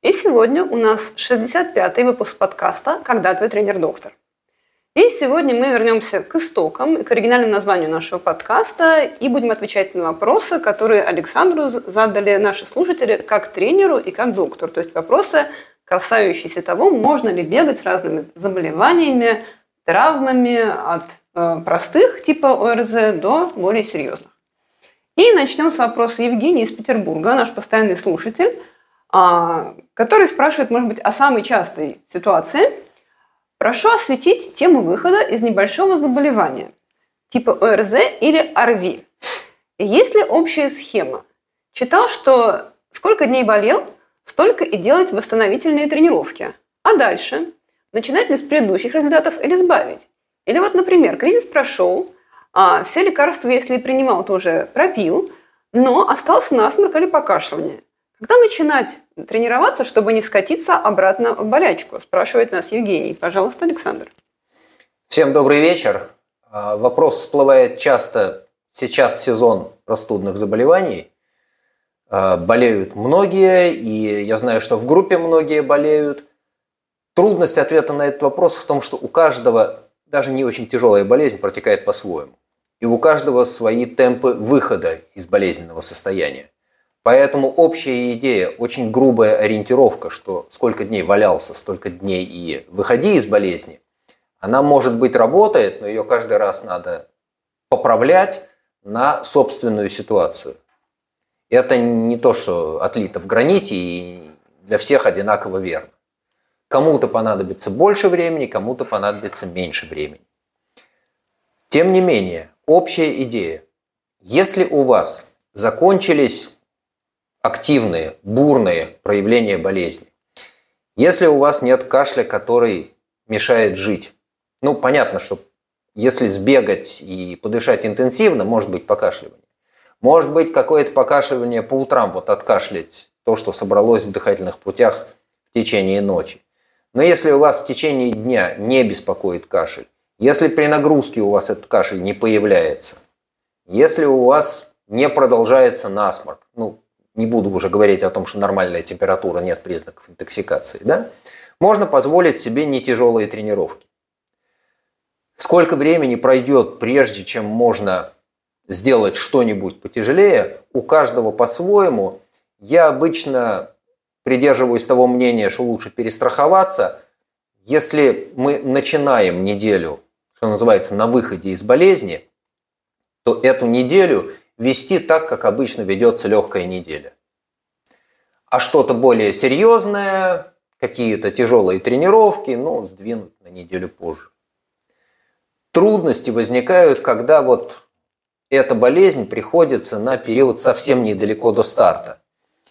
И сегодня у нас 65-й выпуск подкаста «Когда твой тренер-доктор». И сегодня мы вернемся к истокам, к оригинальному названию нашего подкаста и будем отвечать на вопросы, которые Александру задали наши слушатели как тренеру и как доктору. То есть вопросы, касающиеся того, можно ли бегать с разными заболеваниями, травмами от э, простых типа ОРЗ до более серьезных. И начнем с вопроса Евгении из Петербурга, наш постоянный слушатель, который спрашивает, может быть, о самой частой ситуации. Прошу осветить тему выхода из небольшого заболевания типа ОРЗ или ОРВИ. Есть ли общая схема? Читал, что сколько дней болел, столько и делать восстановительные тренировки. А дальше? Начинать ли с предыдущих результатов или сбавить? Или вот, например, кризис прошел, а все лекарства, если принимал, тоже пропил, но остался насморк или покашливание. Когда начинать тренироваться, чтобы не скатиться обратно в болячку? Спрашивает нас Евгений. Пожалуйста, Александр. Всем добрый вечер. А, вопрос всплывает часто. Сейчас сезон простудных заболеваний. А, болеют многие, и я знаю, что в группе многие болеют. Трудность ответа на этот вопрос в том, что у каждого даже не очень тяжелая болезнь протекает по-своему. И у каждого свои темпы выхода из болезненного состояния. Поэтому общая идея, очень грубая ориентировка, что сколько дней валялся, столько дней и выходи из болезни, она, может быть, работает, но ее каждый раз надо поправлять на собственную ситуацию. Это не то, что отлито в граните и для всех одинаково верно. Кому-то понадобится больше времени, кому-то понадобится меньше времени. Тем не менее, общая идея. Если у вас закончились активные, бурные проявления болезни. Если у вас нет кашля, который мешает жить, ну, понятно, что если сбегать и подышать интенсивно, может быть покашливание. Может быть какое-то покашливание по утрам, вот откашлять то, что собралось в дыхательных путях в течение ночи. Но если у вас в течение дня не беспокоит кашель, если при нагрузке у вас этот кашель не появляется, если у вас не продолжается насморк, ну, не буду уже говорить о том, что нормальная температура, нет признаков интоксикации, да, можно позволить себе не тяжелые тренировки. Сколько времени пройдет, прежде чем можно сделать что-нибудь потяжелее, у каждого по-своему. Я обычно придерживаюсь того мнения, что лучше перестраховаться. Если мы начинаем неделю, что называется, на выходе из болезни, то эту неделю вести так, как обычно ведется легкая неделя. А что-то более серьезное, какие-то тяжелые тренировки, ну, сдвинуть на неделю позже. Трудности возникают, когда вот эта болезнь приходится на период совсем недалеко до старта.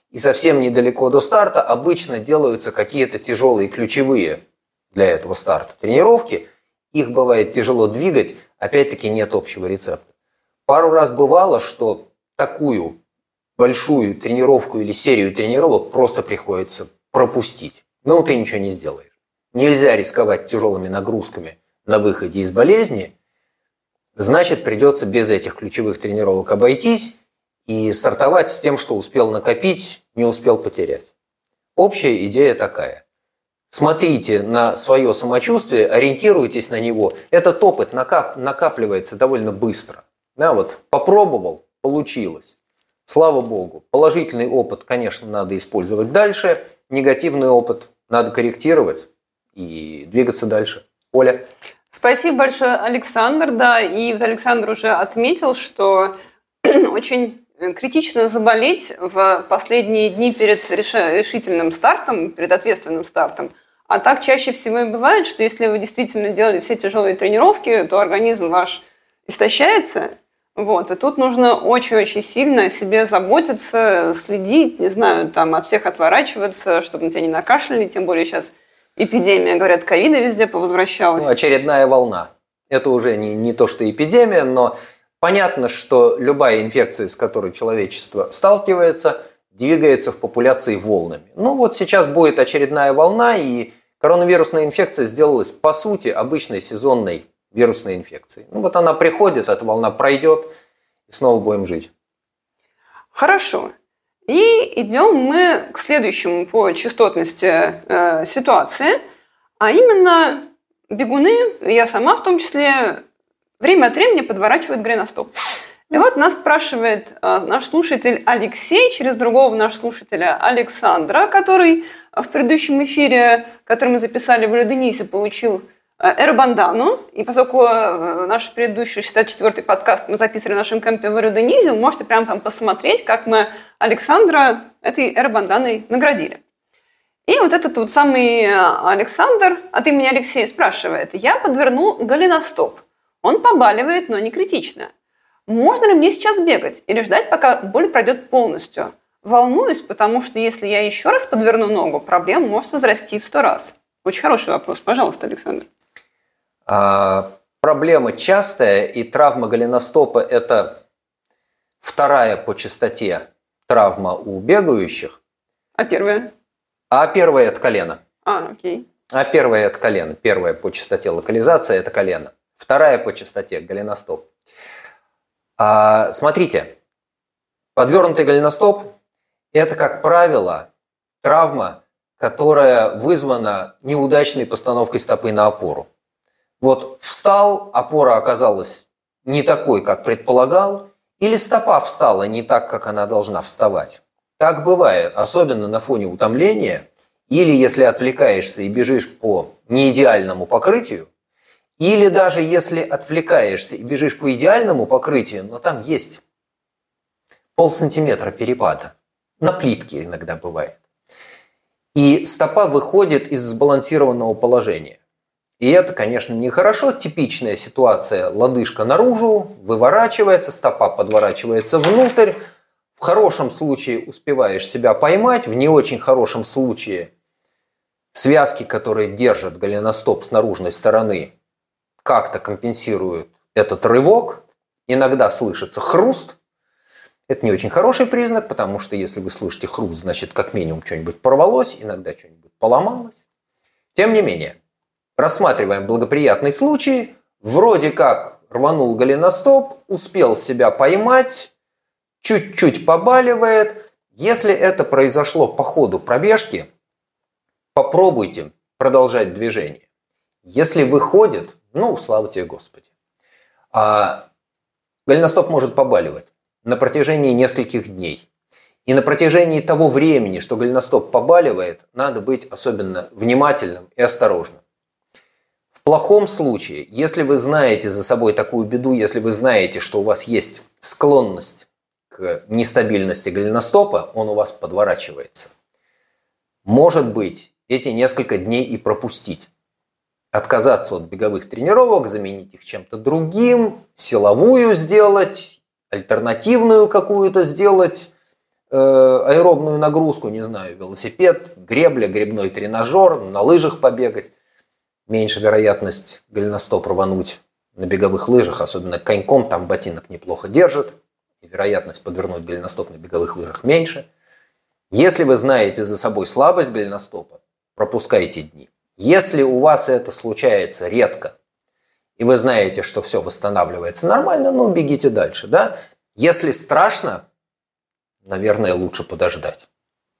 И совсем недалеко до старта обычно делаются какие-то тяжелые ключевые для этого старта тренировки. Их бывает тяжело двигать, опять-таки нет общего рецепта. Пару раз бывало, что такую большую тренировку или серию тренировок просто приходится пропустить. Ну, ты ничего не сделаешь. Нельзя рисковать тяжелыми нагрузками на выходе из болезни. Значит, придется без этих ключевых тренировок обойтись и стартовать с тем, что успел накопить, не успел потерять. Общая идея такая. Смотрите на свое самочувствие, ориентируйтесь на него. Этот опыт накап, накапливается довольно быстро. Да, вот попробовал, получилось. Слава богу. Положительный опыт, конечно, надо использовать дальше. Негативный опыт надо корректировать и двигаться дальше. Оля. Спасибо большое, Александр. Да, и Александр уже отметил, что очень критично заболеть в последние дни перед решительным стартом, перед ответственным стартом. А так чаще всего и бывает, что если вы действительно делали все тяжелые тренировки, то организм ваш истощается, Вот, и тут нужно очень-очень сильно о себе заботиться, следить, не знаю, там от всех отворачиваться, чтобы на тебя не накашляли, тем более сейчас эпидемия, говорят, ковида везде повозвращалась. Ну, очередная волна. Это уже не, не то, что эпидемия, но понятно, что любая инфекция, с которой человечество сталкивается, двигается в популяции волнами. Ну вот сейчас будет очередная волна, и коронавирусная инфекция сделалась, по сути, обычной сезонной вирусной инфекцией. Ну вот она приходит, эта волна пройдет, и снова будем жить. Хорошо. И идем мы к следующему по частотности э, ситуации, а именно бегуны, я сама в том числе, время от времени подворачивают голеностоп. И вот нас спрашивает э, наш слушатель Алексей через другого нашего слушателя Александра, который в предыдущем эфире, который мы записали в Люденисе, получил Э, Эрбандану. И поскольку э, наш предыдущий 64-й подкаст мы записывали в нашем кемпе в Рюденизе, вы можете прямо там посмотреть, как мы Александра этой Эрбанданой наградили. И вот этот вот самый э, Александр от имени Алексея спрашивает, я подвернул голеностоп. Он побаливает, но не критично. Можно ли мне сейчас бегать или ждать, пока боль пройдет полностью? Волнуюсь, потому что если я еще раз подверну ногу, проблема может возрасти в сто раз. Очень хороший вопрос. Пожалуйста, Александр. А, проблема частая, и травма голеностопа – это вторая по частоте травма у бегающих. А первая? А первая – это колено. А, окей. А первая – это колено. Первая по частоте локализация – это колено. Вторая по частоте – голеностоп. А, смотрите, подвернутый голеностоп – это, как правило, травма, которая вызвана неудачной постановкой стопы на опору. Вот встал, опора оказалась не такой, как предполагал, или стопа встала не так, как она должна вставать. Так бывает, особенно на фоне утомления, или если отвлекаешься и бежишь по неидеальному покрытию, или даже если отвлекаешься и бежишь по идеальному покрытию, но там есть пол сантиметра перепада. На плитке иногда бывает. И стопа выходит из сбалансированного положения. И это, конечно, нехорошо. Типичная ситуация. Лодыжка наружу, выворачивается, стопа подворачивается внутрь. В хорошем случае успеваешь себя поймать, в не очень хорошем случае связки, которые держат голеностоп с наружной стороны, как-то компенсируют этот рывок. Иногда слышится хруст. Это не очень хороший признак, потому что если вы слышите хруст, значит, как минимум что-нибудь порвалось, иногда что-нибудь поломалось. Тем не менее, Рассматриваем благоприятный случай. Вроде как рванул голеностоп, успел себя поймать, чуть-чуть побаливает. Если это произошло по ходу пробежки, попробуйте продолжать движение. Если выходит, ну, слава тебе, Господи. А голеностоп может побаливать на протяжении нескольких дней. И на протяжении того времени, что голеностоп побаливает, надо быть особенно внимательным и осторожным плохом случае, если вы знаете за собой такую беду, если вы знаете, что у вас есть склонность к нестабильности голеностопа, он у вас подворачивается. Может быть, эти несколько дней и пропустить. Отказаться от беговых тренировок, заменить их чем-то другим, силовую сделать, альтернативную какую-то сделать, э, аэробную нагрузку, не знаю, велосипед, гребля, гребной тренажер, на лыжах побегать меньше вероятность голеностоп рвануть на беговых лыжах, особенно коньком, там ботинок неплохо держит, и вероятность подвернуть голеностоп на беговых лыжах меньше. Если вы знаете за собой слабость голеностопа, пропускайте дни. Если у вас это случается редко, и вы знаете, что все восстанавливается нормально, ну, бегите дальше. Да? Если страшно, наверное, лучше подождать.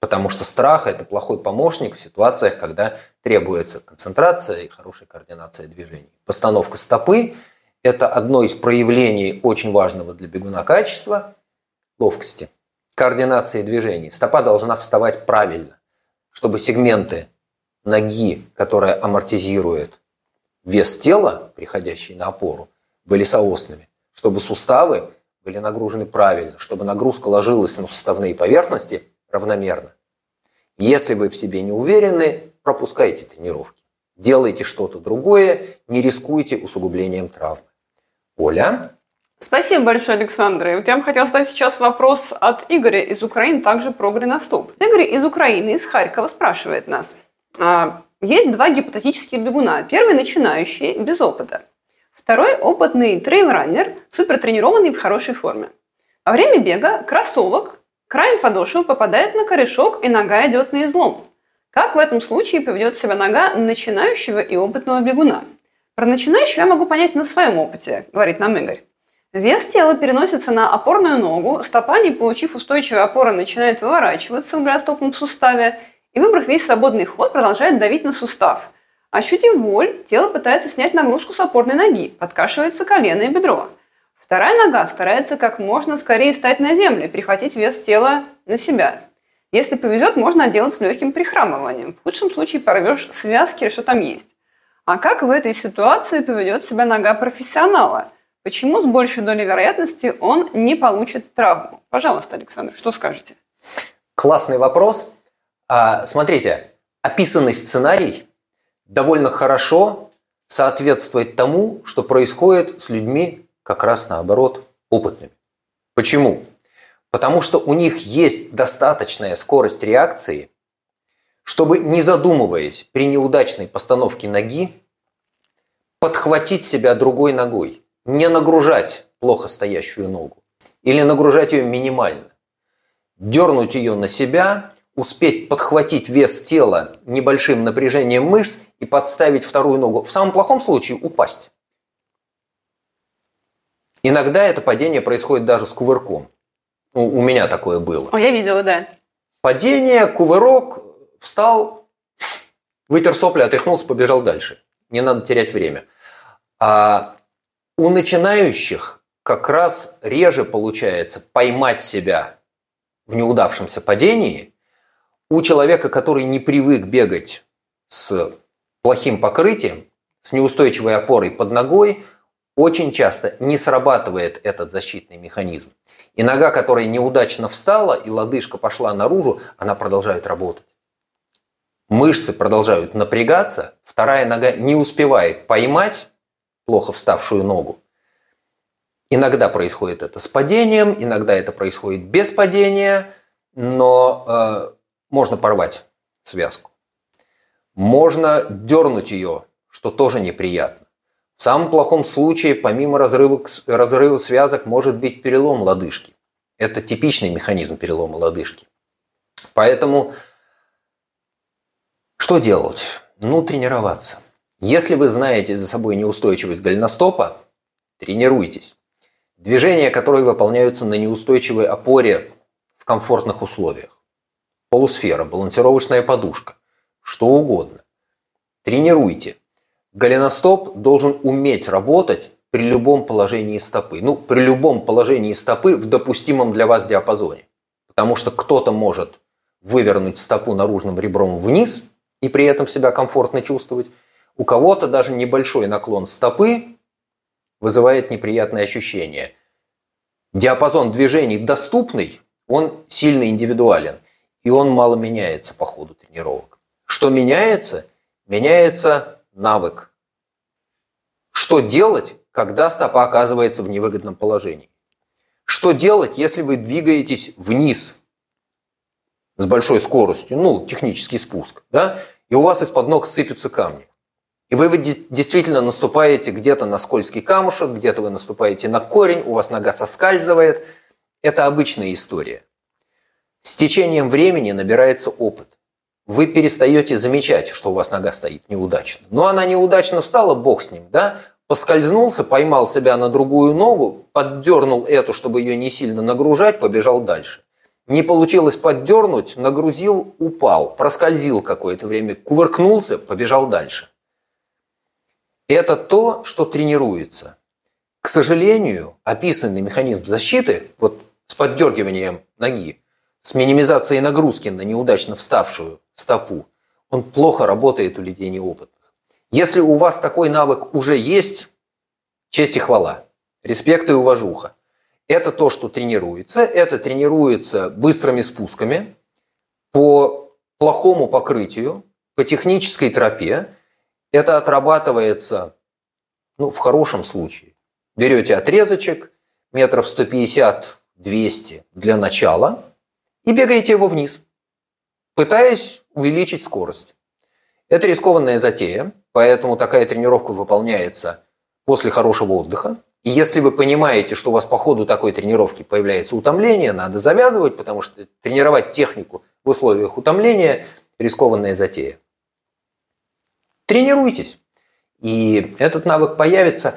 Потому что страх – это плохой помощник в ситуациях, когда требуется концентрация и хорошая координация движений. Постановка стопы – это одно из проявлений очень важного для бегуна качества – ловкости, координации движений. Стопа должна вставать правильно, чтобы сегменты ноги, которая амортизирует вес тела, приходящий на опору, были соосными, чтобы суставы были нагружены правильно, чтобы нагрузка ложилась на суставные поверхности – равномерно. Если вы в себе не уверены, пропускайте тренировки. Делайте что-то другое, не рискуйте усугублением травмы. Оля? Спасибо большое, Александр. И вот я бы хотела задать сейчас вопрос от Игоря из Украины, также про голеностоп. Игорь из Украины, из Харькова спрашивает нас. А, есть два гипотетических бегуна. Первый начинающий, без опыта. Второй опытный трейл-раннер, супертренированный в хорошей форме. Во время бега кроссовок, краем подошвы попадает на корешок, и нога идет на излом. Как в этом случае поведет себя нога начинающего и опытного бегуна? Про начинающего я могу понять на своем опыте, говорит нам Игорь. Вес тела переносится на опорную ногу, стопа, не получив устойчивой опоры, начинает выворачиваться в голеностопном суставе, и, выбрав весь свободный ход, продолжает давить на сустав. Ощутив боль, тело пытается снять нагрузку с опорной ноги, подкашивается колено и бедро. Вторая нога старается как можно скорее стать на землю и перехватить вес тела на себя. Если повезет, можно отделать с легким прихрамыванием. В худшем случае порвешь связки, что там есть. А как в этой ситуации поведет себя нога профессионала – Почему с большей долей вероятности он не получит травму? Пожалуйста, Александр, что скажете? Классный вопрос. А, смотрите, описанный сценарий довольно хорошо соответствует тому, что происходит с людьми как раз наоборот опытными. Почему? Потому что у них есть достаточная скорость реакции, чтобы, не задумываясь при неудачной постановке ноги, подхватить себя другой ногой – не нагружать плохо стоящую ногу или нагружать ее минимально. Дернуть ее на себя, успеть подхватить вес тела небольшим напряжением мышц и подставить вторую ногу. В самом плохом случае упасть. Иногда это падение происходит даже с кувырком. У, у меня такое было. О, я видела, да. Падение, кувырок, встал, вытер сопли, отряхнулся, побежал дальше. Не надо терять время. А у начинающих как раз реже получается поймать себя в неудавшемся падении. У человека, который не привык бегать с плохим покрытием, с неустойчивой опорой под ногой, очень часто не срабатывает этот защитный механизм. И нога, которая неудачно встала, и лодыжка пошла наружу, она продолжает работать. Мышцы продолжают напрягаться, вторая нога не успевает поймать плохо вставшую ногу. Иногда происходит это с падением, иногда это происходит без падения, но э, можно порвать связку. Можно дернуть ее, что тоже неприятно. В самом плохом случае, помимо разрыва, разрыва связок, может быть перелом лодыжки. Это типичный механизм перелома лодыжки. Поэтому что делать? Ну, тренироваться. Если вы знаете за собой неустойчивость голеностопа, тренируйтесь. Движения, которые выполняются на неустойчивой опоре в комфортных условиях. Полусфера, балансировочная подушка, что угодно. Тренируйте. Голеностоп должен уметь работать при любом положении стопы. Ну, при любом положении стопы в допустимом для вас диапазоне. Потому что кто-то может вывернуть стопу наружным ребром вниз и при этом себя комфортно чувствовать – у кого-то даже небольшой наклон стопы вызывает неприятные ощущения. Диапазон движений доступный, он сильно индивидуален, и он мало меняется по ходу тренировок. Что меняется? Меняется навык. Что делать, когда стопа оказывается в невыгодном положении? Что делать, если вы двигаетесь вниз с большой скоростью, ну, технический спуск, да, и у вас из-под ног сыпятся камни? И вы, действительно наступаете где-то на скользкий камушек, где-то вы наступаете на корень, у вас нога соскальзывает. Это обычная история. С течением времени набирается опыт. Вы перестаете замечать, что у вас нога стоит неудачно. Но она неудачно встала, бог с ним, да? Поскользнулся, поймал себя на другую ногу, поддернул эту, чтобы ее не сильно нагружать, побежал дальше. Не получилось поддернуть, нагрузил, упал, проскользил какое-то время, кувыркнулся, побежал дальше это то, что тренируется. К сожалению, описанный механизм защиты, вот с поддергиванием ноги, с минимизацией нагрузки на неудачно вставшую стопу, он плохо работает у людей неопытных. Если у вас такой навык уже есть, честь и хвала, респект и уважуха. Это то, что тренируется. Это тренируется быстрыми спусками по плохому покрытию, по технической тропе, это отрабатывается, ну, в хорошем случае. Берете отрезочек, метров 150-200 для начала и бегаете его вниз, пытаясь увеличить скорость. Это рискованная затея, поэтому такая тренировка выполняется после хорошего отдыха. И если вы понимаете, что у вас по ходу такой тренировки появляется утомление, надо завязывать, потому что тренировать технику в условиях утомления – рискованная затея. Тренируйтесь. И этот навык появится,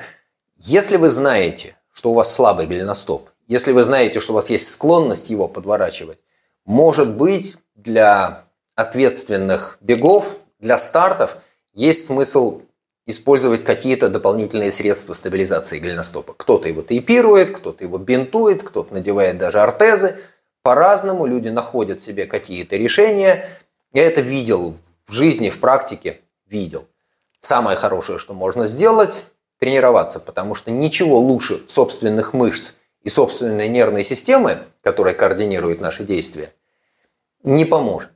если вы знаете, что у вас слабый голеностоп, если вы знаете, что у вас есть склонность его подворачивать, может быть, для ответственных бегов, для стартов есть смысл использовать какие-то дополнительные средства стабилизации голеностопа. Кто-то его тейпирует, кто-то его бинтует, кто-то надевает даже ортезы. По-разному люди находят себе какие-то решения. Я это видел в жизни, в практике, видел. Самое хорошее, что можно сделать, тренироваться, потому что ничего лучше собственных мышц и собственной нервной системы, которая координирует наши действия, не поможет.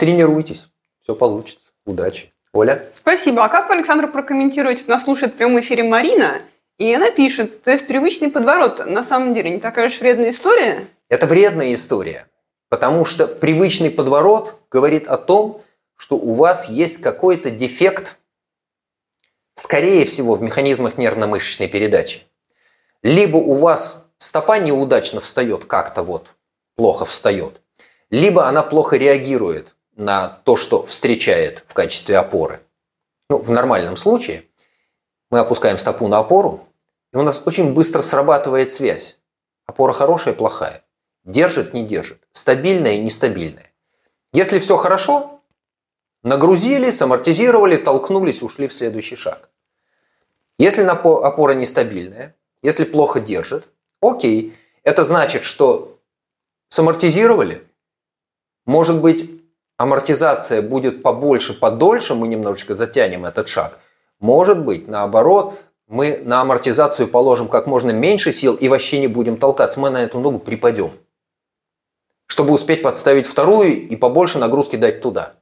Тренируйтесь, все получится. Удачи. Оля? Спасибо. А как вы, Александр, прокомментируете? Нас слушает в прямом эфире Марина, и она пишет, то есть привычный подворот на самом деле не такая уж вредная история? Это вредная история, потому что привычный подворот говорит о том, что у вас есть какой-то дефект, скорее всего, в механизмах нервно-мышечной передачи. Либо у вас стопа неудачно встает, как-то вот плохо встает, либо она плохо реагирует на то, что встречает в качестве опоры. Ну, в нормальном случае мы опускаем стопу на опору, и у нас очень быстро срабатывает связь. Опора хорошая, плохая. Держит, не держит. Стабильная, нестабильная. Если все хорошо, нагрузили, самортизировали, толкнулись, ушли в следующий шаг. Если опора нестабильная, если плохо держит, окей, это значит, что самортизировали, может быть, амортизация будет побольше, подольше, мы немножечко затянем этот шаг. Может быть, наоборот, мы на амортизацию положим как можно меньше сил и вообще не будем толкаться. Мы на эту ногу припадем. Чтобы успеть подставить вторую и побольше нагрузки дать туда.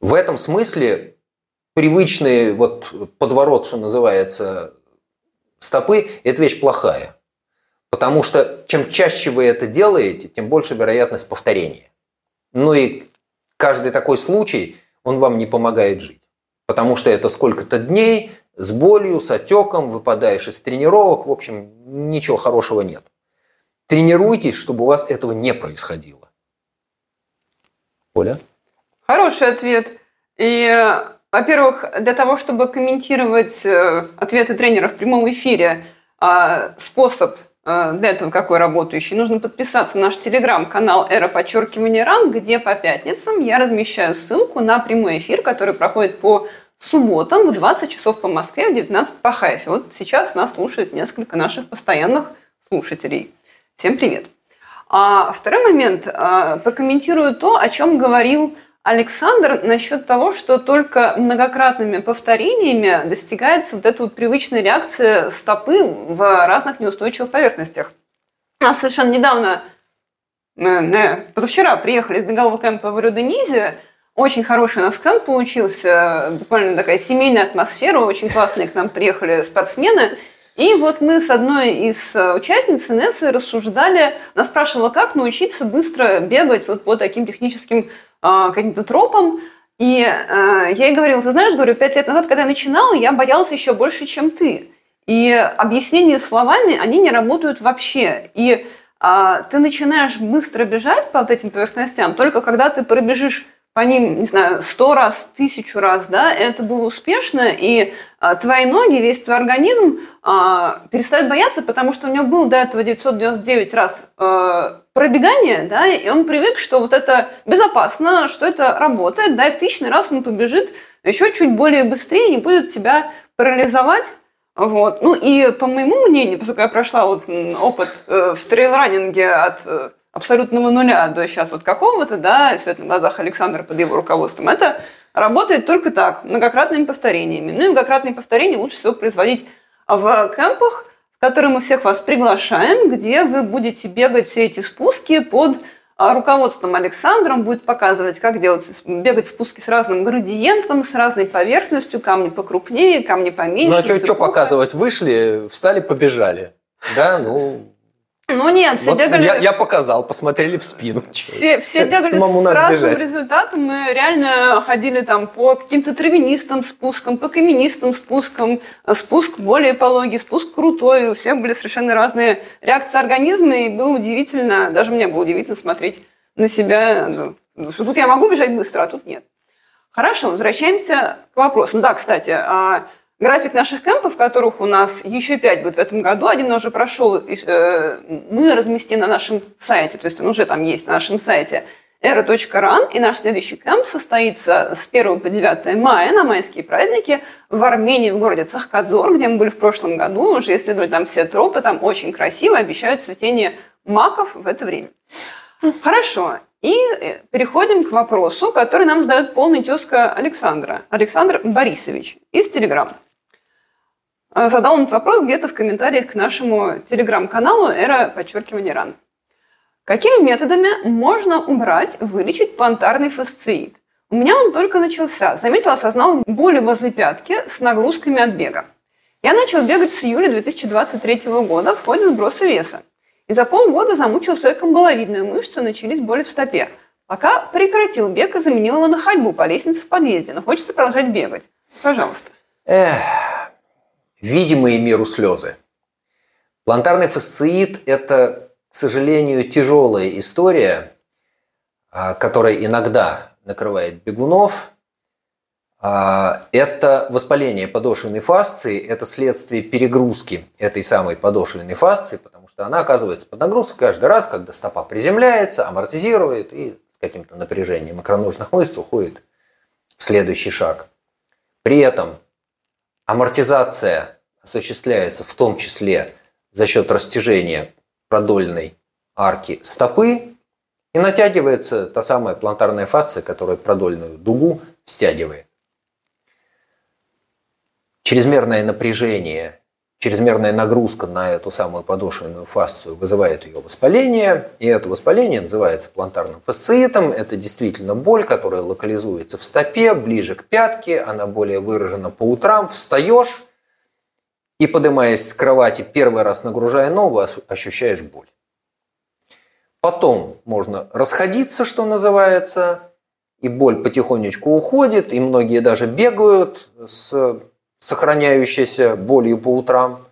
В этом смысле привычный вот подворот, что называется, стопы, это вещь плохая. Потому что чем чаще вы это делаете, тем больше вероятность повторения. Ну и каждый такой случай, он вам не помогает жить. Потому что это сколько-то дней с болью, с отеком, выпадаешь из тренировок, в общем, ничего хорошего нет. Тренируйтесь, чтобы у вас этого не происходило. Оля? Хороший ответ. И, во-первых, для того, чтобы комментировать э, ответы тренера в прямом эфире, а, способ Э, для этого какой работающий, нужно подписаться на наш телеграм-канал «Эра подчеркивания ран», где по пятницам я размещаю ссылку на прямой эфир, который проходит по субботам в 20 часов по Москве, в 19 по Хайфе. Вот сейчас нас слушает несколько наших постоянных слушателей. Всем привет! А второй момент. А, прокомментирую то, о чем говорил Александр насчет того, что только многократными повторениями достигается вот эта вот привычная реакция стопы в разных неустойчивых поверхностях. А совершенно недавно, не, позавчера приехали из бегового кемпа в Рюденизе, очень хороший у нас кемп получился, буквально такая семейная атмосфера, очень классные к нам приехали спортсмены. И вот мы с одной из участниц Инессы рассуждали, она спрашивала, как научиться быстро бегать вот по таким техническим каким-то тропам. И э, я ей говорила, ты знаешь, говорю, пять лет назад, когда я начинала, я боялась еще больше, чем ты. И объяснения словами, они не работают вообще. И э, ты начинаешь быстро бежать по вот этим поверхностям, только когда ты пробежишь по ним, не знаю, сто раз, тысячу раз, да, это было успешно, и а, твои ноги, весь твой организм а, перестает бояться, потому что у него был до этого 999 раз а, пробегание, да, и он привык, что вот это безопасно, что это работает, да, и в тысячный раз он побежит еще чуть более быстрее, не будет тебя парализовать, вот. Ну и по моему мнению, поскольку я прошла вот опыт э, в стрейл-раннинге от э, абсолютного нуля до сейчас вот какого-то, да, все это на глазах Александра под его руководством, это работает только так, многократными повторениями. Ну и многократные повторения лучше всего производить в кемпах, в которые мы всех вас приглашаем, где вы будете бегать все эти спуски под а руководством Александром будет показывать, как делать, бегать спуски с разным градиентом, с разной поверхностью, камни покрупнее, камни поменьше. Ну а что показывать? Вышли, встали, побежали. Да, ну, ну нет, все вот бегали... Я, я показал, посмотрели в спину. Все, все бегали Самому с разным бежать. результатом. Мы реально ходили там по каким-то травянистым спускам, по каменистым спускам. Спуск более пологий, спуск крутой. У всех были совершенно разные реакции организма. И было удивительно, даже мне было удивительно смотреть на себя. Ну, что тут я могу бежать быстро, а тут нет. Хорошо, возвращаемся к вопросам. Да, кстати, а График наших кемпов, которых у нас еще пять будет в этом году, один уже прошел, э, мы разместим на нашем сайте, то есть он уже там есть на нашем сайте era.ran, и наш следующий кемп состоится с 1 по 9 мая на майские праздники в Армении, в городе Цахкадзор, где мы были в прошлом году, уже исследовали там все тропы, там очень красиво, обещают цветение маков в это время. Хорошо. И э, переходим к вопросу, который нам задает полный тезка Александра. Александр Борисович из Телеграм. А, задал этот вопрос где-то в комментариях к нашему телеграм-каналу «Эра подчеркивания ран». Какими методами можно убрать, вылечить плантарный фасциит? У меня он только начался. Заметил, осознал боли возле пятки с нагрузками от бега. Я начал бегать с июля 2023 года в ходе сброса веса. И за полгода замучил свою камбаловидную мышцу, начались боли в стопе. Пока прекратил бег и заменил его на ходьбу по лестнице в подъезде. Но хочется продолжать бегать. Пожалуйста. Эх, видимые миру слезы. Плантарный фасциит – это, к сожалению, тяжелая история, а, которая иногда накрывает бегунов. А, это воспаление подошвенной фасции, это следствие перегрузки этой самой подошвенной фасции, потому что она оказывается под нагрузкой каждый раз, когда стопа приземляется, амортизирует и с каким-то напряжением икроножных мышц уходит в следующий шаг. При этом амортизация осуществляется в том числе за счет растяжения продольной арки стопы и натягивается та самая плантарная фасция, которая продольную дугу стягивает. Чрезмерное напряжение, чрезмерная нагрузка на эту самую подошвенную фасцию вызывает ее воспаление, и это воспаление называется плантарным фасциитом. Это действительно боль, которая локализуется в стопе, ближе к пятке, она более выражена по утрам, встаешь, и поднимаясь с кровати, первый раз нагружая ногу, ощущаешь боль. Потом можно расходиться, что называется, и боль потихонечку уходит, и многие даже бегают с сохраняющейся болью по утрам.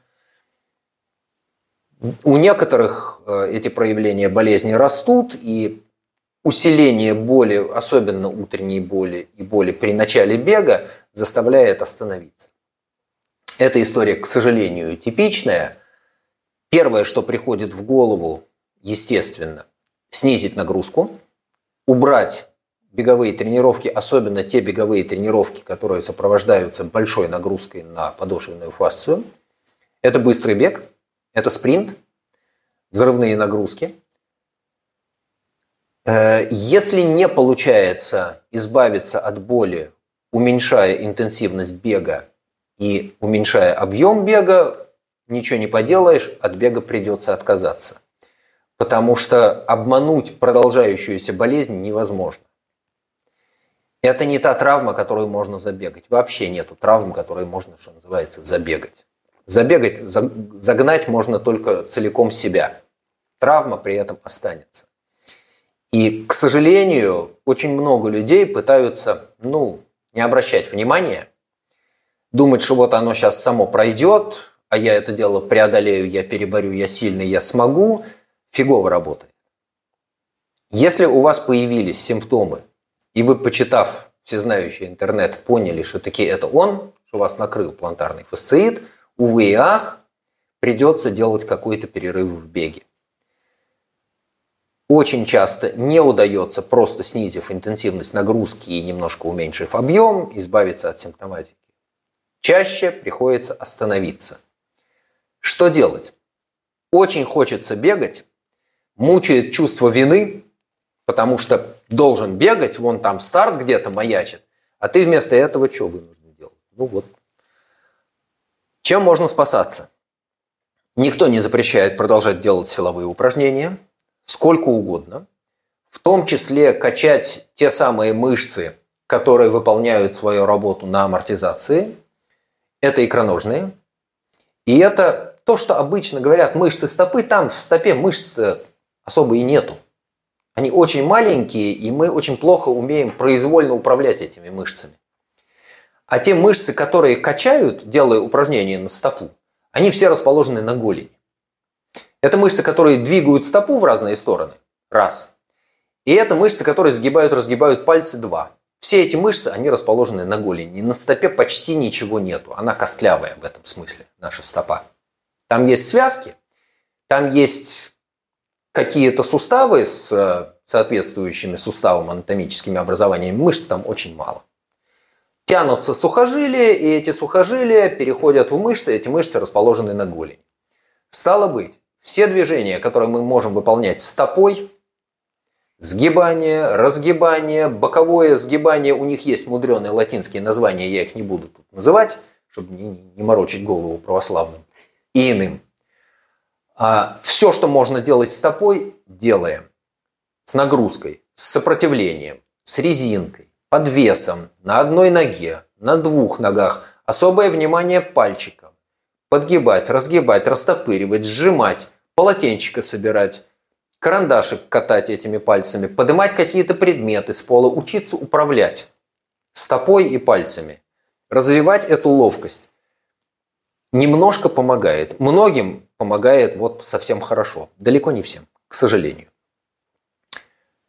У некоторых э, эти проявления болезни растут, и усиление боли, особенно утренней боли и боли при начале бега, заставляет остановиться. Эта история, к сожалению, типичная. Первое, что приходит в голову, естественно, снизить нагрузку, убрать беговые тренировки, особенно те беговые тренировки, которые сопровождаются большой нагрузкой на подошвенную фасцию. Это быстрый бег, это спринт, взрывные нагрузки. Э, если не получается избавиться от боли, уменьшая интенсивность бега и уменьшая объем бега, ничего не поделаешь, от бега придется отказаться. Потому что обмануть продолжающуюся болезнь невозможно. Это не та травма, которую можно забегать. Вообще нету травм, которые можно, что называется, забегать. Забегать, загнать можно только целиком себя. Травма при этом останется. И, к сожалению, очень много людей пытаются, ну, не обращать внимания – думать, что вот оно сейчас само пройдет, а я это дело преодолею, я переборю, я сильный, я смогу, фигово работает. Если у вас появились симптомы, и вы, почитав всезнающий интернет, поняли, что таки это он, что вас накрыл плантарный фасциит, увы и ах, придется делать какой-то перерыв в беге. Очень часто не удается, просто снизив интенсивность нагрузки и немножко уменьшив объем, избавиться от симптоматики чаще приходится остановиться. Что делать? Очень хочется бегать, мучает чувство вины, потому что должен бегать, вон там старт где-то маячит, а ты вместо этого что вынужден делать? Ну вот. Чем можно спасаться? Никто не запрещает продолжать делать силовые упражнения, сколько угодно. в том числе качать те самые мышцы, которые выполняют свою работу на амортизации. Это икроножные. И это то, что обычно говорят мышцы стопы. Там в стопе мышц особо и нету. Они очень маленькие, и мы очень плохо умеем произвольно управлять этими мышцами. А те мышцы, которые качают, делая упражнения на стопу, они все расположены на голени. Это мышцы, которые двигают стопу в разные стороны. Раз. И это мышцы, которые сгибают, разгибают пальцы. Два. Все эти мышцы, они расположены на голени. На стопе почти ничего нету. Она костлявая в этом смысле, наша стопа. Там есть связки, там есть какие-то суставы с э, соответствующими суставам анатомическими образованиями. Мышц там очень мало. Тянутся сухожилия, и эти сухожилия переходят в мышцы, эти мышцы расположены на голени. Стало быть, все движения, которые мы можем выполнять стопой, сгибание, разгибание, боковое сгибание, у них есть мудреные латинские названия, я их не буду тут называть, чтобы не, не морочить голову православным и иным. А все, что можно делать стопой, делаем. С нагрузкой, с сопротивлением, с резинкой, под весом, на одной ноге, на двух ногах. Особое внимание пальчикам. Подгибать, разгибать, растопыривать, сжимать, полотенчика собирать, карандашик катать этими пальцами, поднимать какие-то предметы с пола, учиться управлять стопой и пальцами, развивать эту ловкость. Немножко помогает. Многим помогает вот совсем хорошо. Далеко не всем, к сожалению.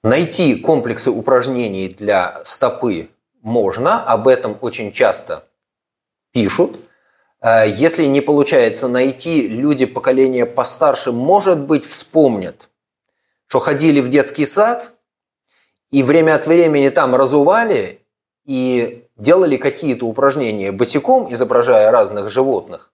Найти комплексы упражнений для стопы можно, об этом очень часто пишут. Э, если не получается найти, люди поколения постарше, может быть, вспомнят, что ходили в детский сад и время от времени там разували и делали какие-то упражнения босиком, изображая разных животных.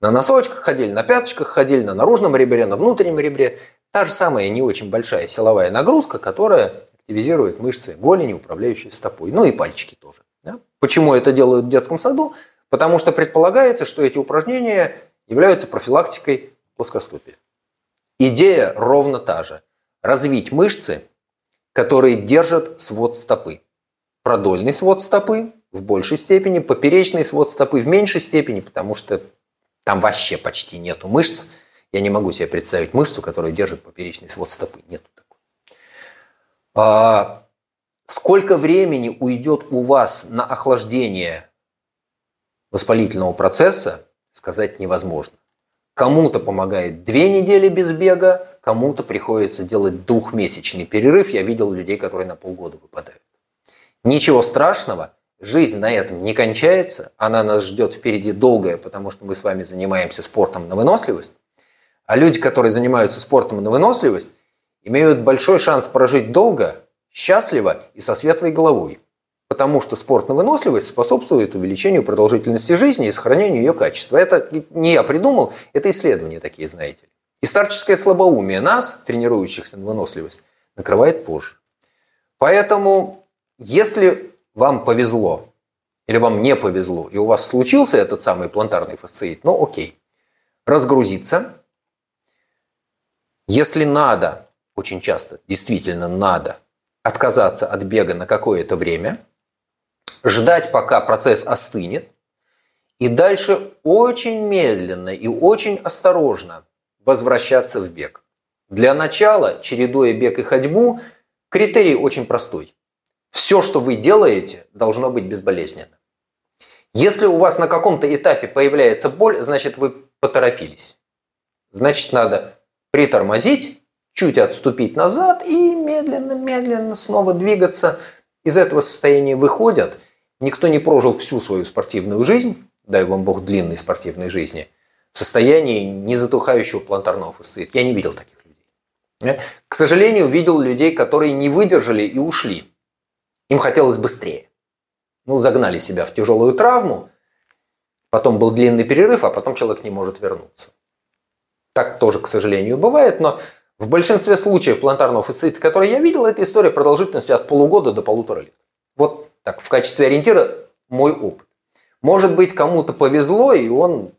На носочках ходили, на пяточках ходили, на наружном ребре, на внутреннем ребре. Та же самая не очень большая силовая нагрузка, которая активизирует мышцы голени, управляющие стопой. Ну и пальчики тоже. Да? Почему это делают в детском саду? Потому что предполагается, что эти упражнения являются профилактикой плоскостопия. Идея ровно та же. Развить мышцы, которые держат свод стопы. Продольный свод стопы в большей степени, поперечный свод стопы в меньшей степени, потому что там вообще почти нету мышц, я не могу себе представить мышцу, которая держит поперечный свод стопы. Нету такой. А, сколько времени уйдет у вас на охлаждение воспалительного процесса, сказать невозможно. Кому-то помогает две недели без бега, кому-то приходится делать двухмесячный перерыв. Я видел людей, которые на полгода выпадают. Ничего страшного, Жизнь на этом не кончается, она нас ждет впереди долгая, потому что мы с вами занимаемся спортом на выносливость. А люди, которые занимаются спортом на выносливость, имеют большой шанс прожить долго, счастливо и со светлой головой. Потому что спорт на выносливость способствует увеличению продолжительности жизни и сохранению ее качества. Это не я придумал, это исследования такие, знаете. И старческое слабоумие нас, тренирующихся на выносливость, накрывает позже. Поэтому, если вам повезло, или вам не повезло, и у вас случился этот самый плантарный фасциит, ну окей, разгрузиться, если надо, очень часто, действительно надо, отказаться от бега на какое-то время, ждать, пока процесс остынет, и дальше очень медленно и очень осторожно возвращаться в бег. Для начала, чередуя бег и ходьбу, критерий очень простой. Все, что вы делаете, должно быть безболезненно. Если у вас на каком-то этапе появляется боль, значит вы поторопились. Значит, надо притормозить, чуть отступить назад и медленно-медленно снова двигаться. Из этого состояния выходят. Никто не прожил всю свою спортивную жизнь, дай вам Бог длинной спортивной жизни, в состоянии незатухающего плантарного фасциита. Я не видел таких людей. К сожалению, видел людей, которые не выдержали и ушли. Им хотелось быстрее. Ну, загнали себя в тяжелую травму, потом был длинный перерыв, а потом человек не может вернуться. Так тоже, к сожалению, бывает, но в большинстве случаев плантарного фасциита, которые я видел, эта история продолжительностью от полугода до полутора лет. Вот так, в качестве ориентира мой опыт. Может быть, кому-то повезло, и он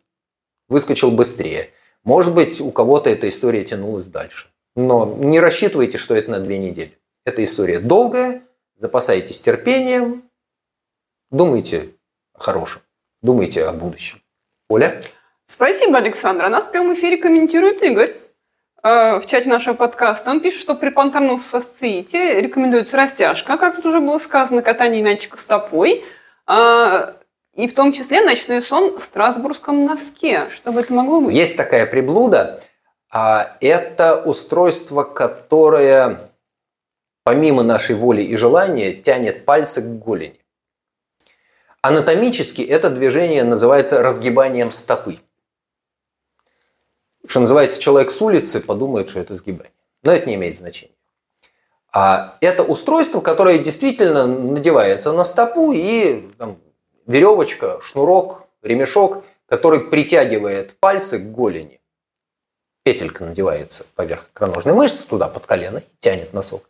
выскочил быстрее. Может быть, у кого-то эта история тянулась дальше. Но не рассчитывайте, что это на две недели. Эта история долгая, запасайтесь терпением, думайте о хорошем, думайте о будущем. Оля? Спасибо, Александр. А нас в прямом эфире комментирует Игорь э, в чате нашего подкаста. Он пишет, что при плантарном фасциите рекомендуется растяжка, как тут уже было сказано, катание мячика стопой, э, и в том числе ночной сон в страсбургском носке. Что бы это могло быть? Есть такая приблуда. А это устройство, которое помимо нашей воли и желания тянет пальцы к голени. Анатомически это движение называется разгибанием стопы. Что называется, человек с улицы подумает, что это сгибание. Но это не имеет значения. А это устройство, которое действительно надевается на стопу и там, веревочка, шнурок, ремешок, который притягивает пальцы к голени. Петелька надевается поверх икроножной мышцы, туда под колено и тянет носок.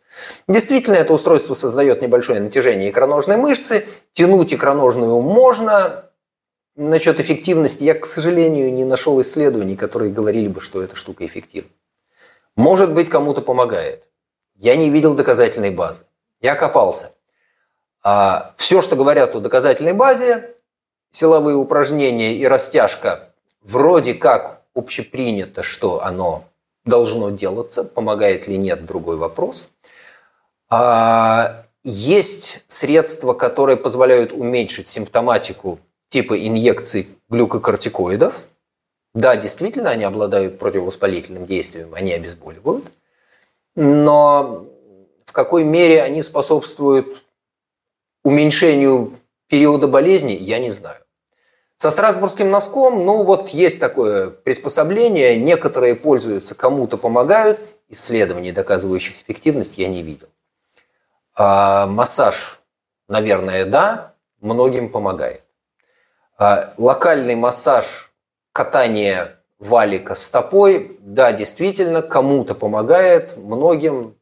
Действительно, это устройство создает небольшое натяжение икроножной мышцы. Тянуть икроножную можно. Насчет эффективности я, к сожалению, не нашел исследований, которые говорили бы, что эта штука эффективна. Может быть, кому-то помогает. Я не видел доказательной базы. Я копался. А все, что говорят о доказательной базе, силовые упражнения и растяжка, вроде как общепринято, что оно должно делаться, помогает ли нет, другой вопрос. А есть средства, которые позволяют уменьшить симптоматику типа инъекций глюкокортикоидов. Да, действительно, они обладают противовоспалительным действием, они обезболивают. Но в какой мере они способствуют уменьшению периода болезни, я не знаю. Со страсбургским носком, ну вот есть такое приспособление, некоторые пользуются, кому-то помогают, исследований, доказывающих эффективность, я не видел. А массаж, наверное, да, многим помогает. А локальный массаж, катание валика стопой, да, действительно, кому-то помогает, многим.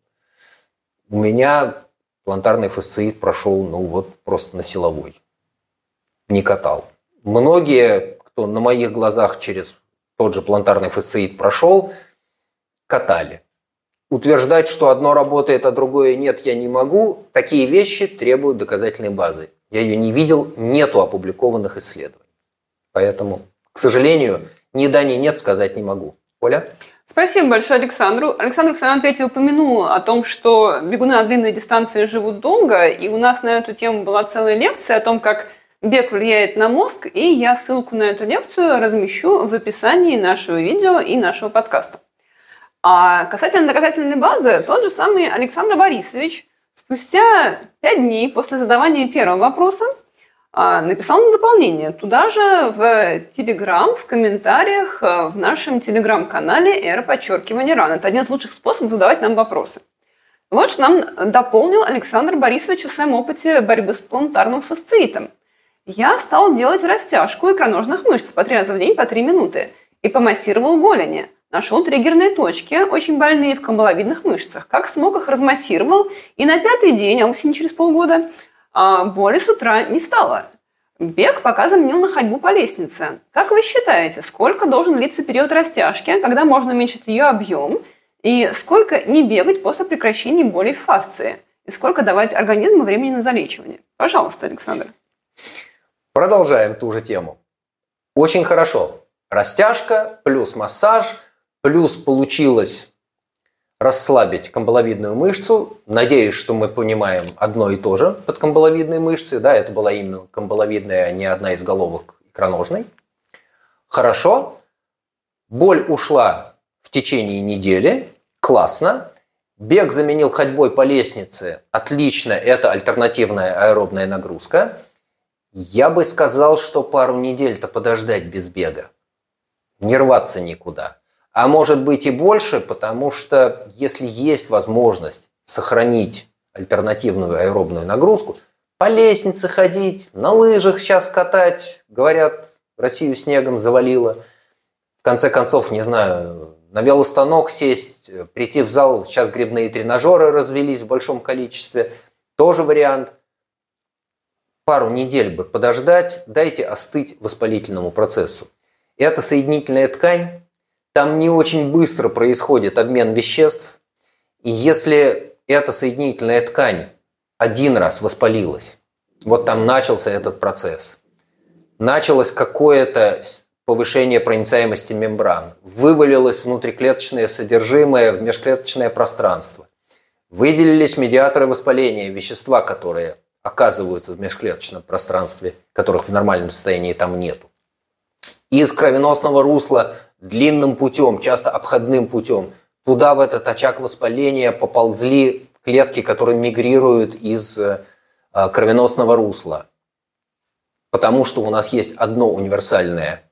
У меня плантарный фасциит прошел, ну вот, просто на силовой. Не катал. Многие, кто на моих глазах через тот же плантарный фасциит прошел, катали. Утверждать, что одно работает, а другое нет, я не могу. Такие вещи требуют доказательной базы. Я ее не видел, нету опубликованных исследований. Поэтому, к сожалению, ни да, ни нет сказать не могу. Оля? Спасибо большое Александру. Александр в своем ответе упомянул о том, что бегуны на длинной дистанции живут долго, и у нас на эту тему была целая лекция о том, как бег влияет на мозг, и я ссылку на эту лекцию размещу в описании нашего видео и нашего подкаста. А касательно доказательной базы, тот же самый Александр Борисович спустя пять дней после задавания первого вопроса а, написал на дополнение туда же в Телеграм, в комментариях э, в нашем Телеграм-канале «Эра подчеркивания ран». Это один из лучших способов задавать нам вопросы. Вот что нам дополнил Александр Борисович о своем опыте борьбы с планетарным фасциитом. Я стал делать растяжку икроножных мышц по три раза в день по три минуты и помассировал голени. Нашел триггерные точки, очень больные в камбаловидных мышцах. Как смог их размассировал, и на пятый день, а вовсе не через полгода, а боли с утра не стало. Бег пока заменил на ходьбу по лестнице. Как вы считаете, сколько должен длиться период растяжки, когда можно уменьшить ее объем, и сколько не бегать после прекращения боли в фасции? И сколько давать организму времени на залечивание? Пожалуйста, Александр. Продолжаем ту же тему. Очень хорошо. Растяжка плюс массаж, плюс получилось расслабить камбаловидную мышцу. Надеюсь, что мы понимаем одно и то же под камбаловидной мышцей. Да, это была именно камбаловидная, а не одна из головок икроножной. Хорошо. Боль ушла в течение недели. Классно. Бег заменил ходьбой по лестнице. Отлично. Это альтернативная аэробная нагрузка. Я бы сказал, что пару недель-то подождать без бега. Не рваться никуда а может быть и больше, потому что если есть возможность сохранить альтернативную аэробную нагрузку, по лестнице ходить, на лыжах сейчас катать, говорят, Россию снегом завалило. В конце концов, не знаю, на велостанок сесть, прийти в зал, сейчас грибные тренажеры развелись в большом количестве, тоже вариант. Пару недель бы подождать, дайте остыть воспалительному процессу. Это соединительная ткань, там не очень быстро происходит обмен веществ. И если эта соединительная ткань один раз воспалилась, вот там начался этот процесс, началось какое-то повышение проницаемости мембран, вывалилось внутриклеточное содержимое в межклеточное пространство, выделились медиаторы воспаления, вещества, которые оказываются в межклеточном пространстве, которых в нормальном состоянии там нету. Из кровеносного русла длинным путем, часто обходным путем, туда, в этот очаг воспаления, поползли клетки, которые мигрируют из э, кровеносного русла. Потому что у нас есть одно универсальное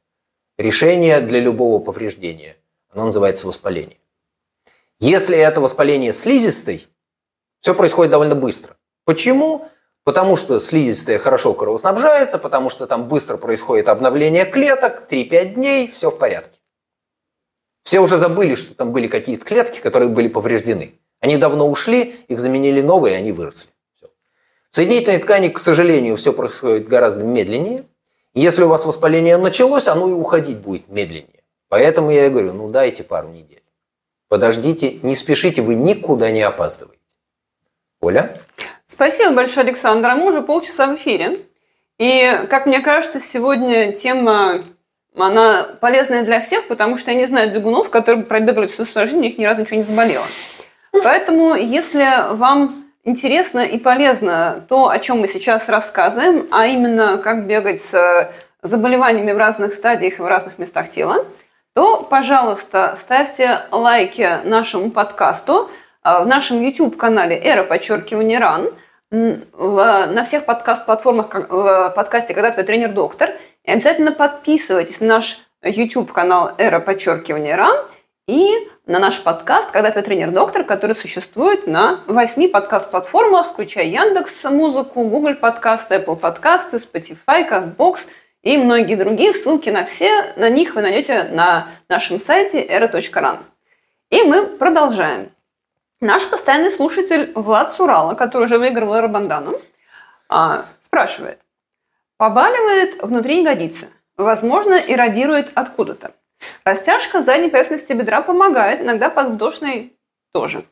решение для любого повреждения. Оно называется воспаление. Если это воспаление слизистой, все происходит довольно быстро. Почему? Потому что слизистая хорошо кровоснабжается, потому что там быстро происходит обновление клеток, 3-5 дней, все в порядке. Все уже забыли, что там были какие-то клетки, которые были повреждены. Они давно ушли, их заменили новые, они выросли. Все. В соединительной ткани, к сожалению, все происходит гораздо медленнее. Если у вас воспаление началось, оно и уходить будет медленнее. Поэтому я и говорю, ну дайте пару недель. Подождите, не спешите, вы никуда не опаздываете. Оля? Спасибо большое, Александр. А мы уже полчаса в эфире. И, как мне кажется, сегодня тема она полезная для всех, потому что я не знаю бегунов, которые пробегали всю свою жизнь, у них ни разу ничего не заболело. Поэтому, если вам интересно и полезно то, о чем мы сейчас рассказываем, а именно как бегать с заболеваниями в разных стадиях и в разных местах тела, то, пожалуйста, ставьте лайки нашему подкасту в нашем YouTube-канале «Эра подчеркивание ран», на всех подкаст-платформах в подкасте «Когда твой тренер-доктор». И обязательно подписывайтесь на наш YouTube-канал «Эра подчеркивание ран» и на наш подкаст «Когда твой тренер-доктор», который существует на восьми подкаст-платформах, включая Яндекс Музыку, Google подкасты, Apple подкасты, Spotify, CastBox и многие другие. Ссылки на все, на них вы найдете на нашем сайте era.ran. И мы продолжаем. Наш постоянный слушатель Влад Сурала, который уже выиграл Рабандану, спрашивает. Побаливает внутри ягодицы. Возможно, иррадирует откуда-то. Растяжка задней поверхности бедра помогает, иногда подвздошной тоже.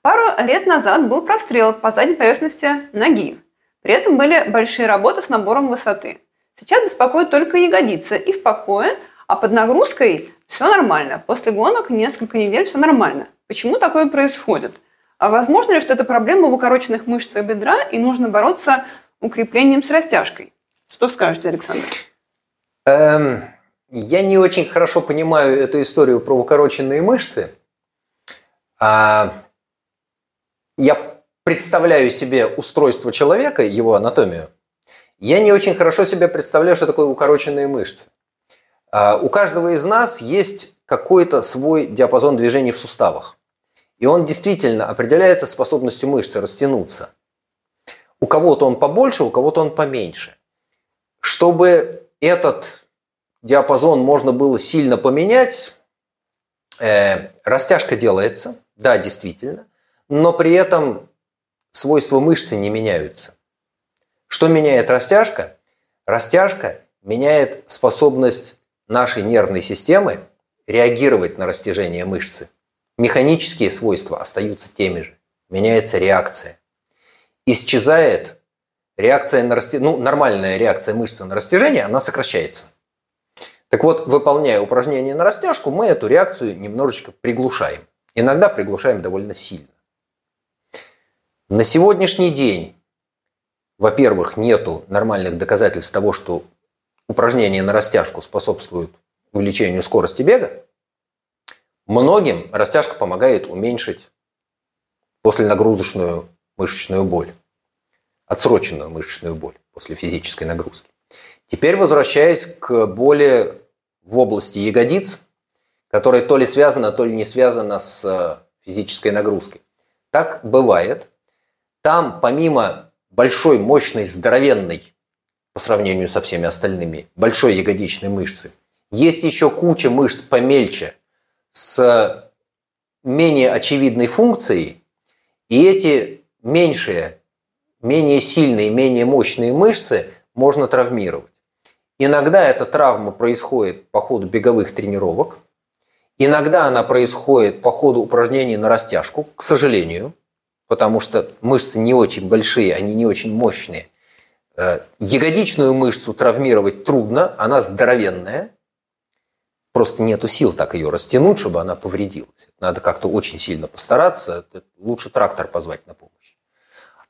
Пару лет назад был прострел по задней поверхности ноги. При этом были большие работы с набором высоты. Сейчас беспокоит только ягодица и в покое, а под нагрузкой все нормально. После гонок несколько недель все нормально. Почему такое происходит? А возможно ли, что это проблема в укороченных мышцах бедра и нужно бороться укреплением с растяжкой? Что скажете, Александр? Эм, я не очень хорошо понимаю эту историю про укороченные мышцы. А, я представляю себе устройство человека, его анатомию. Я не очень хорошо себе представляю, что такое укороченные мышцы. А, у каждого из нас есть какой-то свой диапазон движений в суставах. И он действительно определяется способностью мышцы растянуться. У кого-то он побольше, у кого-то он поменьше. Чтобы этот диапазон можно было сильно поменять, э, растяжка делается, да, действительно, но при этом свойства мышцы не меняются. Что меняет растяжка? Растяжка меняет способность нашей нервной системы реагировать на растяжение мышцы. Механические свойства остаются теми же. Меняется реакция. Исчезает реакция на растяжение, ну, нормальная реакция мышцы на растяжение, она сокращается. Так вот, выполняя упражнение на растяжку, мы эту реакцию немножечко приглушаем. Иногда приглушаем довольно сильно. На сегодняшний день, во-первых, нету нормальных доказательств того, что упражнения на растяжку способствуют увеличению скорости бега. Многим растяжка помогает уменьшить посленагрузочную мышечную боль, отсроченную мышечную боль после физической нагрузки. Теперь возвращаясь к боли в области ягодиц, которая то ли связана, то ли не связана с э, физической нагрузкой. Так бывает. Там помимо большой, мощной, здоровенной по сравнению со всеми остальными, большой ягодичной мышцы, есть еще куча мышц помельче с менее очевидной функцией, и эти меньшие, менее сильные, менее мощные мышцы можно травмировать. Иногда эта травма происходит по ходу беговых тренировок. Иногда она происходит по ходу упражнений на растяжку, к сожалению, потому что мышцы не очень большие, они не очень мощные. Э, ягодичную мышцу травмировать трудно, она здоровенная, просто нету сил так ее растянуть, чтобы она повредилась. Надо как-то очень сильно постараться, лучше трактор позвать на помощь.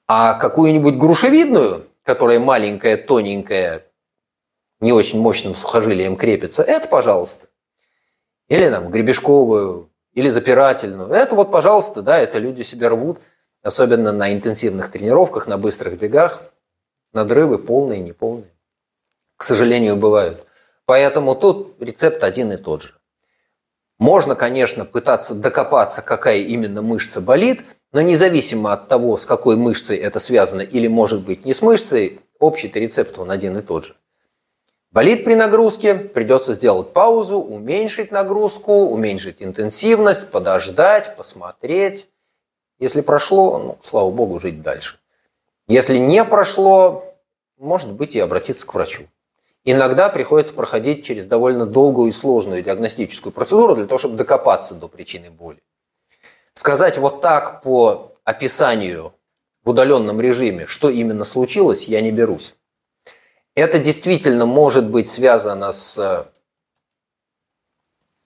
А какую-нибудь грушевидную, которая маленькая, тоненькая, не очень мощным сухожилием крепится, это пожалуйста. Или там гребешковую, или запирательную. Это вот, пожалуйста, да, это люди себе рвут, особенно на интенсивных тренировках, на быстрых бегах. Надрывы полные, неполные. К сожалению, бывают. Поэтому тут рецепт один и тот же. Можно, конечно, пытаться докопаться, какая именно мышца болит, но независимо от того, с какой мышцей это связано или, может быть, не с мышцей, общий рецепт он один и тот же. Болит при нагрузке, придется сделать паузу, уменьшить нагрузку, уменьшить интенсивность, подождать, посмотреть. Если прошло, ну, слава богу, жить дальше. Если не прошло, может быть и обратиться к врачу. Иногда приходится проходить через довольно долгую и сложную диагностическую процедуру для того, чтобы докопаться до причины боли. Сказать вот так по описанию в удаленном режиме, что именно случилось, я не берусь. Это действительно может быть связано с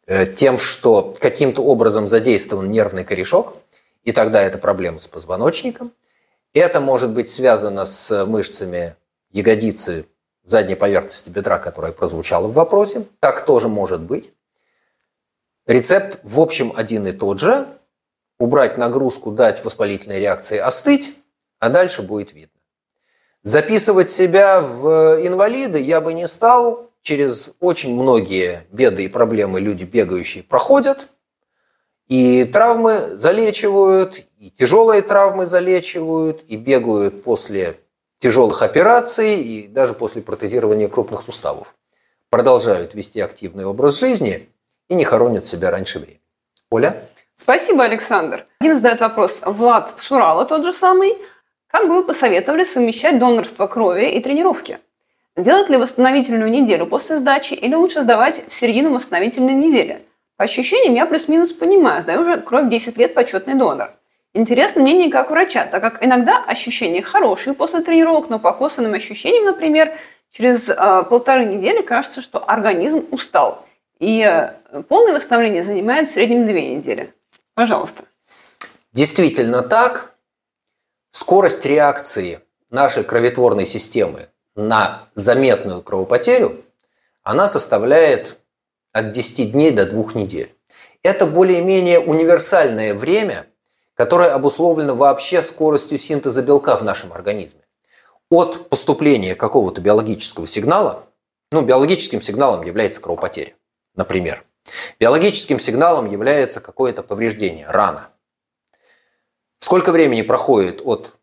э, тем, что каким-то образом задействован нервный корешок, и тогда это проблема с позвоночником. Это может быть связано с мышцами ягодицы задней поверхности бедра, которая прозвучала в вопросе. Так тоже может быть. Рецепт в общем один и тот же. Убрать нагрузку, дать воспалительной реакции остыть, а дальше будет видно. Записывать себя в инвалиды я бы не стал. Через очень многие беды и проблемы люди бегающие проходят. И травмы залечивают, и тяжелые травмы залечивают, и бегают после тяжелых операций, и даже после протезирования крупных суставов. Продолжают вести активный образ жизни и не хоронят себя раньше времени. Оля? Спасибо, Александр. Один задает вопрос. Влад Сурала тот же самый – как бы вы посоветовали совмещать донорство крови и тренировки? Делать ли восстановительную неделю после сдачи или лучше сдавать в середину восстановительной недели? По ощущениям, я плюс-минус понимаю, сдаю уже кровь 10 лет почетный донор. Интересно мнение как врача, так как иногда ощущения хорошие после тренировок, но по косвенным ощущениям, например, через э, полторы недели кажется, что организм устал. И э, полное восстановление занимает в среднем две недели. Пожалуйста. Действительно так. Скорость реакции нашей кроветворной системы на заметную кровопотерю, она составляет от 10 дней до 2 недель. Это более-менее универсальное время, которое обусловлено вообще скоростью синтеза белка в нашем организме. От поступления какого-то биологического сигнала, ну, биологическим сигналом является кровопотеря, например. Биологическим сигналом является какое-то повреждение, рана. Сколько времени проходит от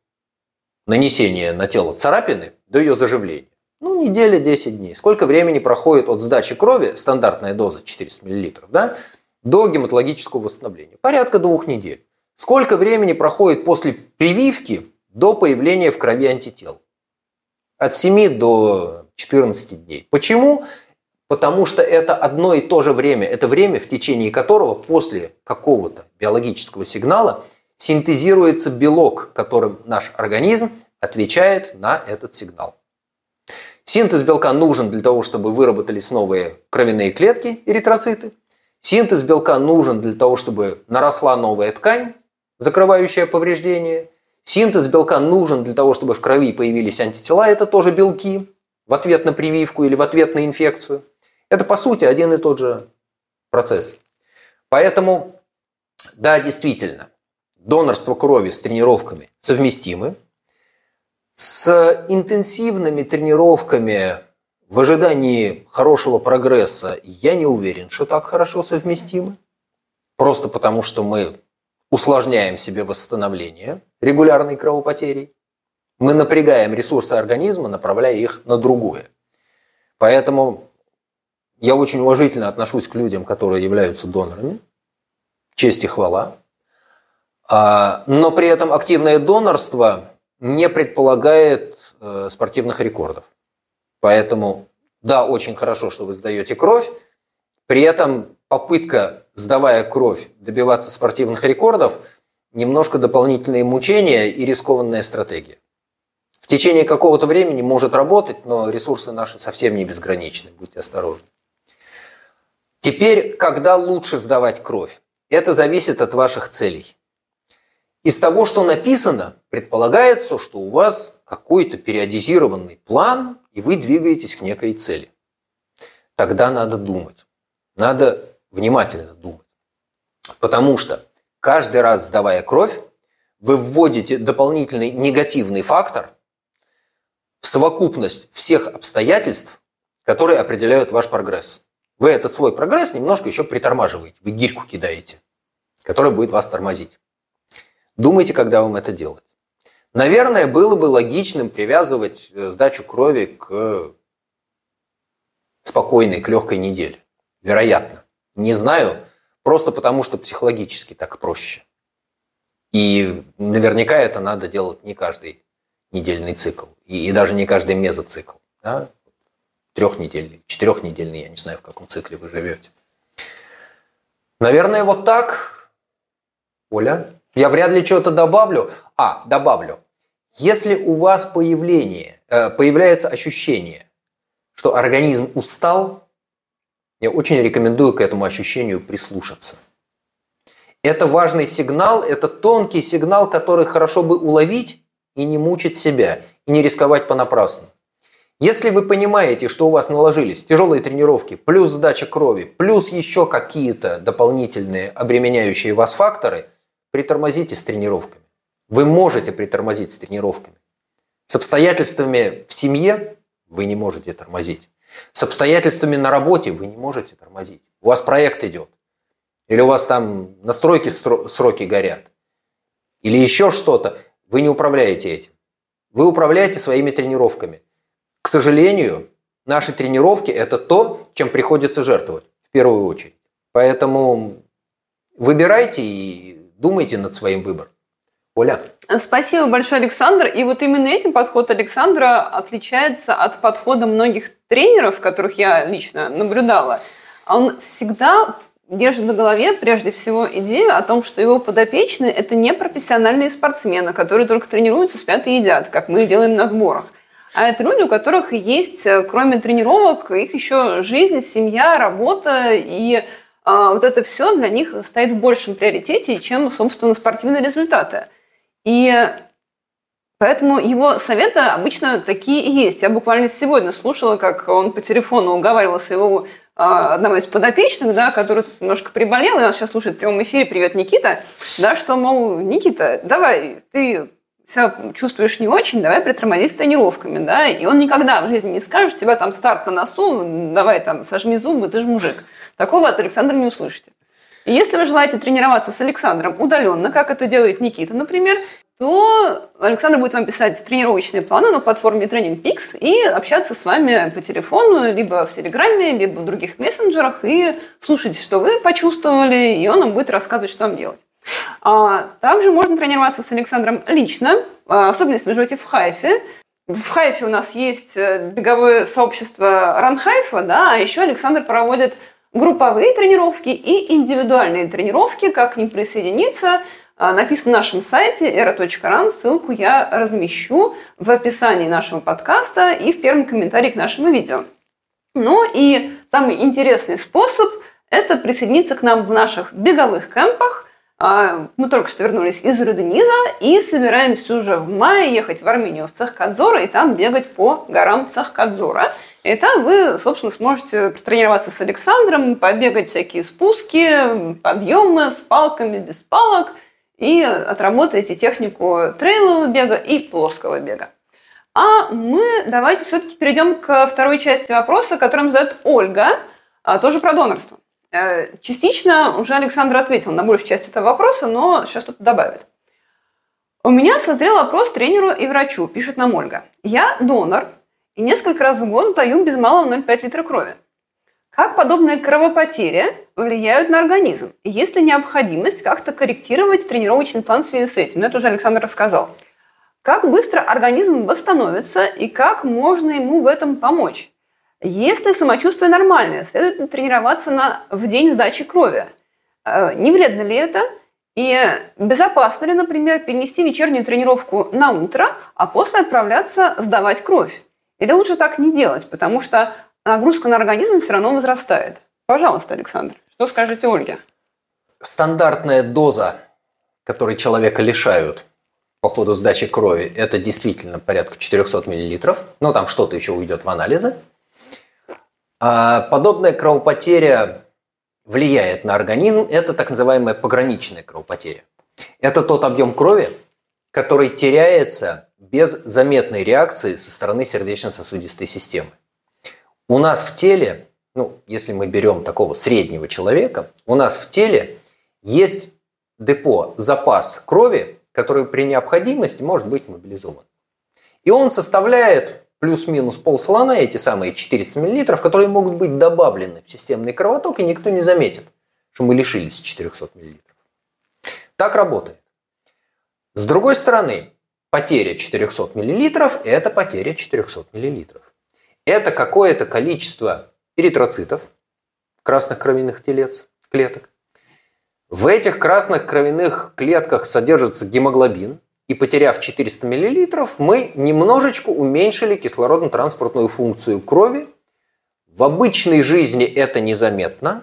нанесения на тело царапины до ее заживления? Ну, неделя, 10 дней. Сколько времени проходит от сдачи крови, стандартная доза 400 мл, да, до гематологического восстановления? Порядка двух недель. Сколько времени проходит после прививки до появления в крови антител? От 7 до 14 дней. Почему? Потому что это одно и то же время. Это время, в течение которого после какого-то биологического сигнала – синтезируется белок, которым наш организм отвечает на этот сигнал. Синтез белка нужен для того, чтобы выработались новые кровяные клетки, эритроциты. Синтез белка нужен для того, чтобы наросла новая ткань, закрывающая повреждение. Синтез белка нужен для того, чтобы в крови появились антитела, это тоже белки, в ответ на прививку или в ответ на инфекцию. Это, по сути, один и тот же процесс. Поэтому, да, действительно, донорство крови с тренировками совместимы. С интенсивными тренировками в ожидании хорошего прогресса я не уверен, что так хорошо совместимы. Просто потому, что мы усложняем себе восстановление регулярной кровопотери. Мы напрягаем ресурсы организма, направляя их на другое. Поэтому я очень уважительно отношусь к людям, которые являются донорами. Честь и хвала. А, но при этом активное донорство не предполагает э, спортивных рекордов. Поэтому, да, очень хорошо, что вы сдаете кровь, при этом попытка, сдавая кровь, добиваться спортивных рекордов, немножко дополнительные мучения и рискованная стратегия. В течение какого-то времени может работать, но ресурсы наши совсем не безграничны, будьте осторожны. Теперь, когда лучше сдавать кровь? Это зависит от ваших целей. Из того, что написано, предполагается, что у вас какой-то периодизированный план, и вы двигаетесь к некой цели. Тогда надо думать. Надо внимательно думать. Потому что каждый раз сдавая кровь, вы вводите дополнительный негативный фактор в совокупность всех обстоятельств, которые определяют ваш прогресс. Вы этот свой прогресс немножко еще притормаживаете, вы гирьку кидаете, которая будет вас тормозить. Думайте, когда вам это делать. Наверное, было бы логичным привязывать э, сдачу крови к спокойной, к легкой неделе. Вероятно. Не знаю, просто потому что психологически так проще. И наверняка это надо делать не каждый недельный цикл, и, и даже не каждый мезоцикл. Да? Трехнедельный, четырехнедельный, я не знаю, в каком цикле вы живете. Наверное, вот так. Оля? Я вряд ли что-то добавлю. А, добавлю. Если у вас появление, э, появляется ощущение, что организм устал, я очень рекомендую к этому ощущению прислушаться. Это важный сигнал, это тонкий сигнал, который хорошо бы уловить и не мучить себя, и не рисковать понапрасну. Если вы понимаете, что у вас наложились тяжелые тренировки, плюс сдача крови, плюс еще какие-то дополнительные обременяющие вас факторы – притормозите с тренировками. Вы можете притормозить с тренировками. С обстоятельствами в семье вы не можете тормозить. С обстоятельствами на работе вы не можете тормозить. У вас проект идет. Или у вас там настройки сроки горят. Или еще что-то. Вы не управляете этим. Вы управляете своими тренировками. К сожалению, наши тренировки – это то, чем приходится жертвовать в первую очередь. Поэтому выбирайте и Думайте над своим выбором. Оля. Спасибо большое, Александр. И вот именно этим подход Александра отличается от подхода многих тренеров, которых я лично наблюдала. Он всегда держит на голове прежде всего идею о том, что его подопечные – это не профессиональные спортсмены, которые только тренируются, спят и едят, как мы делаем на сборах. А это люди, у которых есть, кроме тренировок, их еще жизнь, семья, работа и а, вот это все для них стоит в большем приоритете, чем, собственно, спортивные результаты. И Поэтому его советы обычно такие и есть. Я буквально сегодня слушала, как он по телефону уговаривал своего а, одного из подопечных, да, который немножко приболел, и он сейчас слушает в прямом эфире «Привет, Никита», да, что, мол, Никита, давай, ты себя чувствуешь не очень, давай притормози с тренировками, да, и он никогда в жизни не скажет, тебя там старт на носу, давай там сожми зубы, ты же мужик. Такого от Александра не услышите. И если вы желаете тренироваться с Александром удаленно, как это делает Никита, например, то Александр будет вам писать тренировочные планы на платформе Training Peaks и общаться с вами по телефону, либо в Телеграме, либо в других мессенджерах, и слушать, что вы почувствовали, и он вам будет рассказывать, что вам делать. А также можно тренироваться с Александром лично, а, особенно если вы живете в Хайфе. В Хайфе у нас есть э, беговое сообщество Ранхайфа, да, а еще Александр проводит групповые тренировки и индивидуальные тренировки. Как к ним присоединиться, написано на нашем сайте era.ran. Ссылку я размещу в описании нашего подкаста и в первом комментарии к нашему видео. Ну и самый интересный способ – это присоединиться к нам в наших беговых кемпах. А, мы только что вернулись из Рудениза и собираемся уже в мае ехать в Армению, в Цехкадзора, и там бегать по горам Цехкадзора. И там вы, собственно, сможете тренироваться с Александром, побегать всякие спуски, подъемы с палками, без палок, и отработаете технику трейлового бега и плоского бега. А мы давайте все-таки перейдем к второй части вопроса, которым задает Ольга, а, тоже про донорство. Э, частично уже Александр ответил на большую часть этого вопроса, но сейчас что-то добавит. У меня созрел вопрос тренеру и врачу, пишет нам Ольга. Я донор и несколько раз в год сдаю без малого 0,5 литра крови. Как подобные кровопотери влияют на организм? Есть ли необходимость как-то корректировать тренировочный план в связи с этим? Это уже Александр рассказал. Как быстро организм восстановится и как можно ему в этом помочь? Если самочувствие нормальное, следует тренироваться на, в день сдачи крови. Э, не вредно ли это? И безопасно ли, например, перенести вечернюю тренировку на утро, а после отправляться сдавать кровь? Или лучше так не делать, потому что нагрузка на организм все равно возрастает? Пожалуйста, Александр, что скажете Ольге? Стандартная доза, которой человека лишают по ходу сдачи крови, это действительно порядка 400 мл. Но там что-то еще уйдет в анализы. А подобная кровопотеря влияет на организм. Это так называемая пограничная кровопотеря. Это тот объем крови, который теряется без заметной реакции со стороны сердечно-сосудистой системы. У нас в теле, ну, если мы берем такого среднего человека, у нас в теле есть депо, запас крови, который при необходимости может быть мобилизован. И он составляет плюс-минус полслона, эти самые 400 мл, которые могут быть добавлены в системный кровоток, и никто не заметит, что мы лишились 400 мл. Так работает. С другой стороны, потеря 400 мл – это потеря 400 мл. Это какое-то количество эритроцитов, красных кровяных телец, клеток. В этих красных кровяных клетках содержится гемоглобин, и потеряв 400 мл, мы немножечко уменьшили кислородно-транспортную функцию крови. В обычной жизни это незаметно,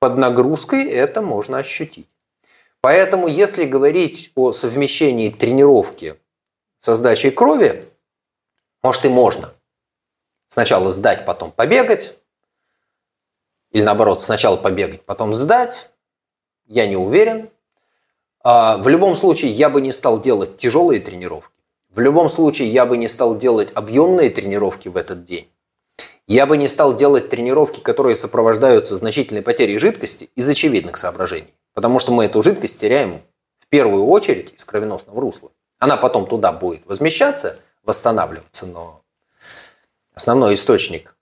под нагрузкой это можно ощутить. Поэтому, если говорить о совмещении тренировки со сдачей крови, может и можно. Сначала сдать, потом побегать. Или наоборот, сначала побегать, потом сдать. Я не уверен. А, в любом случае, я бы не стал делать тяжелые тренировки. В любом случае, я бы не стал делать объемные тренировки в этот день. Я бы не стал делать тренировки, которые сопровождаются значительной потерей жидкости из очевидных соображений. Потому что мы эту жидкость теряем в первую очередь из кровеносного русла. Она потом туда будет возмещаться, восстанавливаться, но основной источник,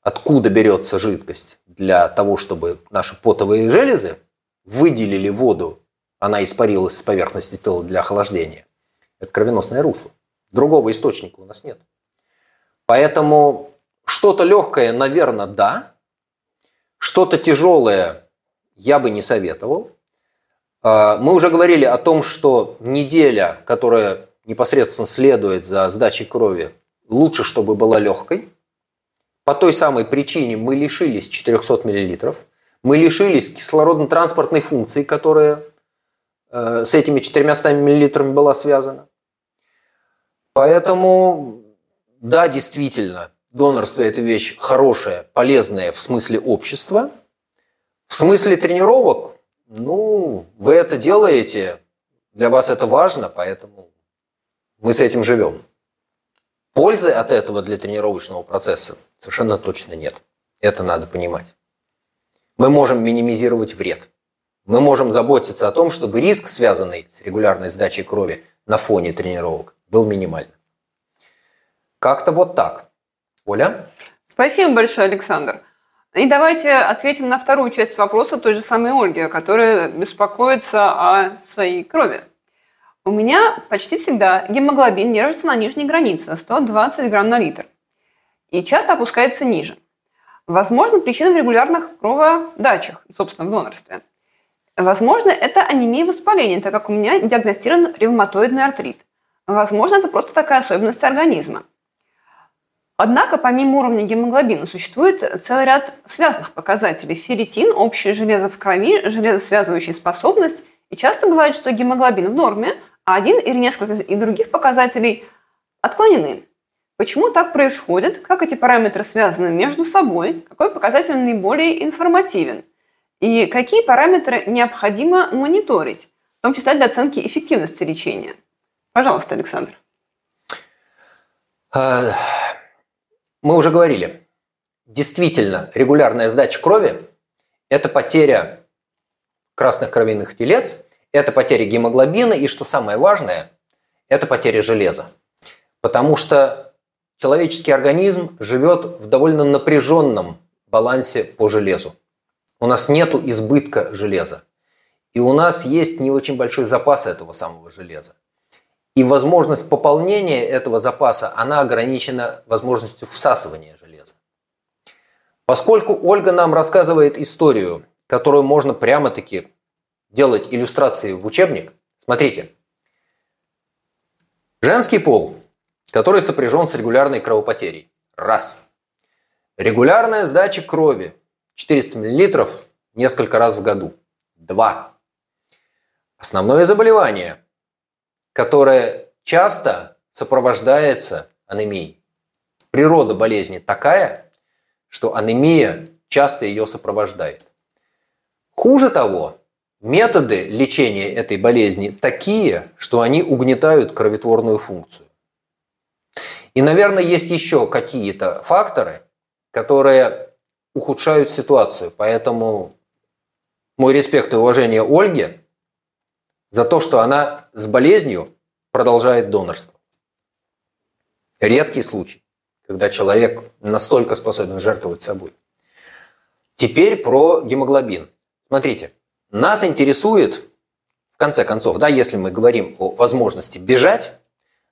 откуда берется жидкость для того, чтобы наши потовые железы выделили воду она испарилась с поверхности тела для охлаждения. Это кровеносное русло. Другого источника у нас нет. Поэтому что-то легкое, наверное, да. Что-то тяжелое я бы не советовал. А, мы уже говорили о том, что неделя, которая непосредственно следует за сдачей крови, лучше, чтобы была легкой. По той самой причине мы лишились 400 мл. Мы лишились кислородно-транспортной функции, которая Э, с этими 400 миллилитрами была связана. Поэтому, да, действительно, донорство – это вещь хорошая, полезная в смысле общества. В смысле тренировок, ну, вы это делаете, для вас это важно, поэтому мы с этим живем. Пользы от этого для тренировочного процесса совершенно точно нет. Это надо понимать. Мы можем минимизировать вред – мы можем заботиться о том, чтобы риск, связанный с регулярной сдачей крови на фоне тренировок, был минимальным. Как-то вот так. Оля? Спасибо большое, Александр. И давайте ответим на вторую часть вопроса той же самой Ольги, которая беспокоится о своей крови. У меня почти всегда гемоглобин держится на нижней границе 120 грамм на литр и часто опускается ниже. Возможно, причина в регулярных кроводачах, собственно, в донорстве – Возможно, это анемия воспаления, так как у меня диагностирован ревматоидный артрит. Возможно, это просто такая особенность организма. Однако, помимо уровня гемоглобина, существует целый ряд связанных показателей. Ферритин, общее железо в крови, железосвязывающая способность. И часто бывает, что гемоглобин в норме, а один или несколько и других показателей отклонены. Почему так происходит? Как эти параметры связаны между собой? Какой показатель наиболее информативен? И какие параметры необходимо мониторить, в том числе для оценки эффективности лечения? Пожалуйста, Александр. А, мы уже говорили, действительно, регулярная сдача крови – это потеря красных кровяных телец, это потеря гемоглобина и, что самое важное, это потеря железа. Потому что человеческий организм живет в довольно напряженном балансе по железу. У нас нет избытка железа. И у нас есть не очень большой запас этого самого железа. И возможность пополнения этого запаса, она ограничена возможностью всасывания железа. Поскольку Ольга нам рассказывает историю, которую можно прямо-таки делать иллюстрации в учебник, смотрите. Женский пол, который сопряжен с регулярной кровопотерей. Раз. Регулярная сдача крови 400 мл несколько раз в году. Два. Основное заболевание, которое часто сопровождается анемией. Природа болезни такая, что анемия часто ее сопровождает. Хуже того, методы лечения этой болезни такие, что они угнетают кроветворную функцию. И, наверное, есть еще какие-то факторы, которые ухудшают ситуацию. Поэтому мой респект и уважение Ольге за то, что она с болезнью продолжает донорство. Редкий случай, когда человек настолько способен жертвовать собой. Теперь про гемоглобин. Смотрите, нас интересует, в конце концов, да, если мы говорим о возможности бежать,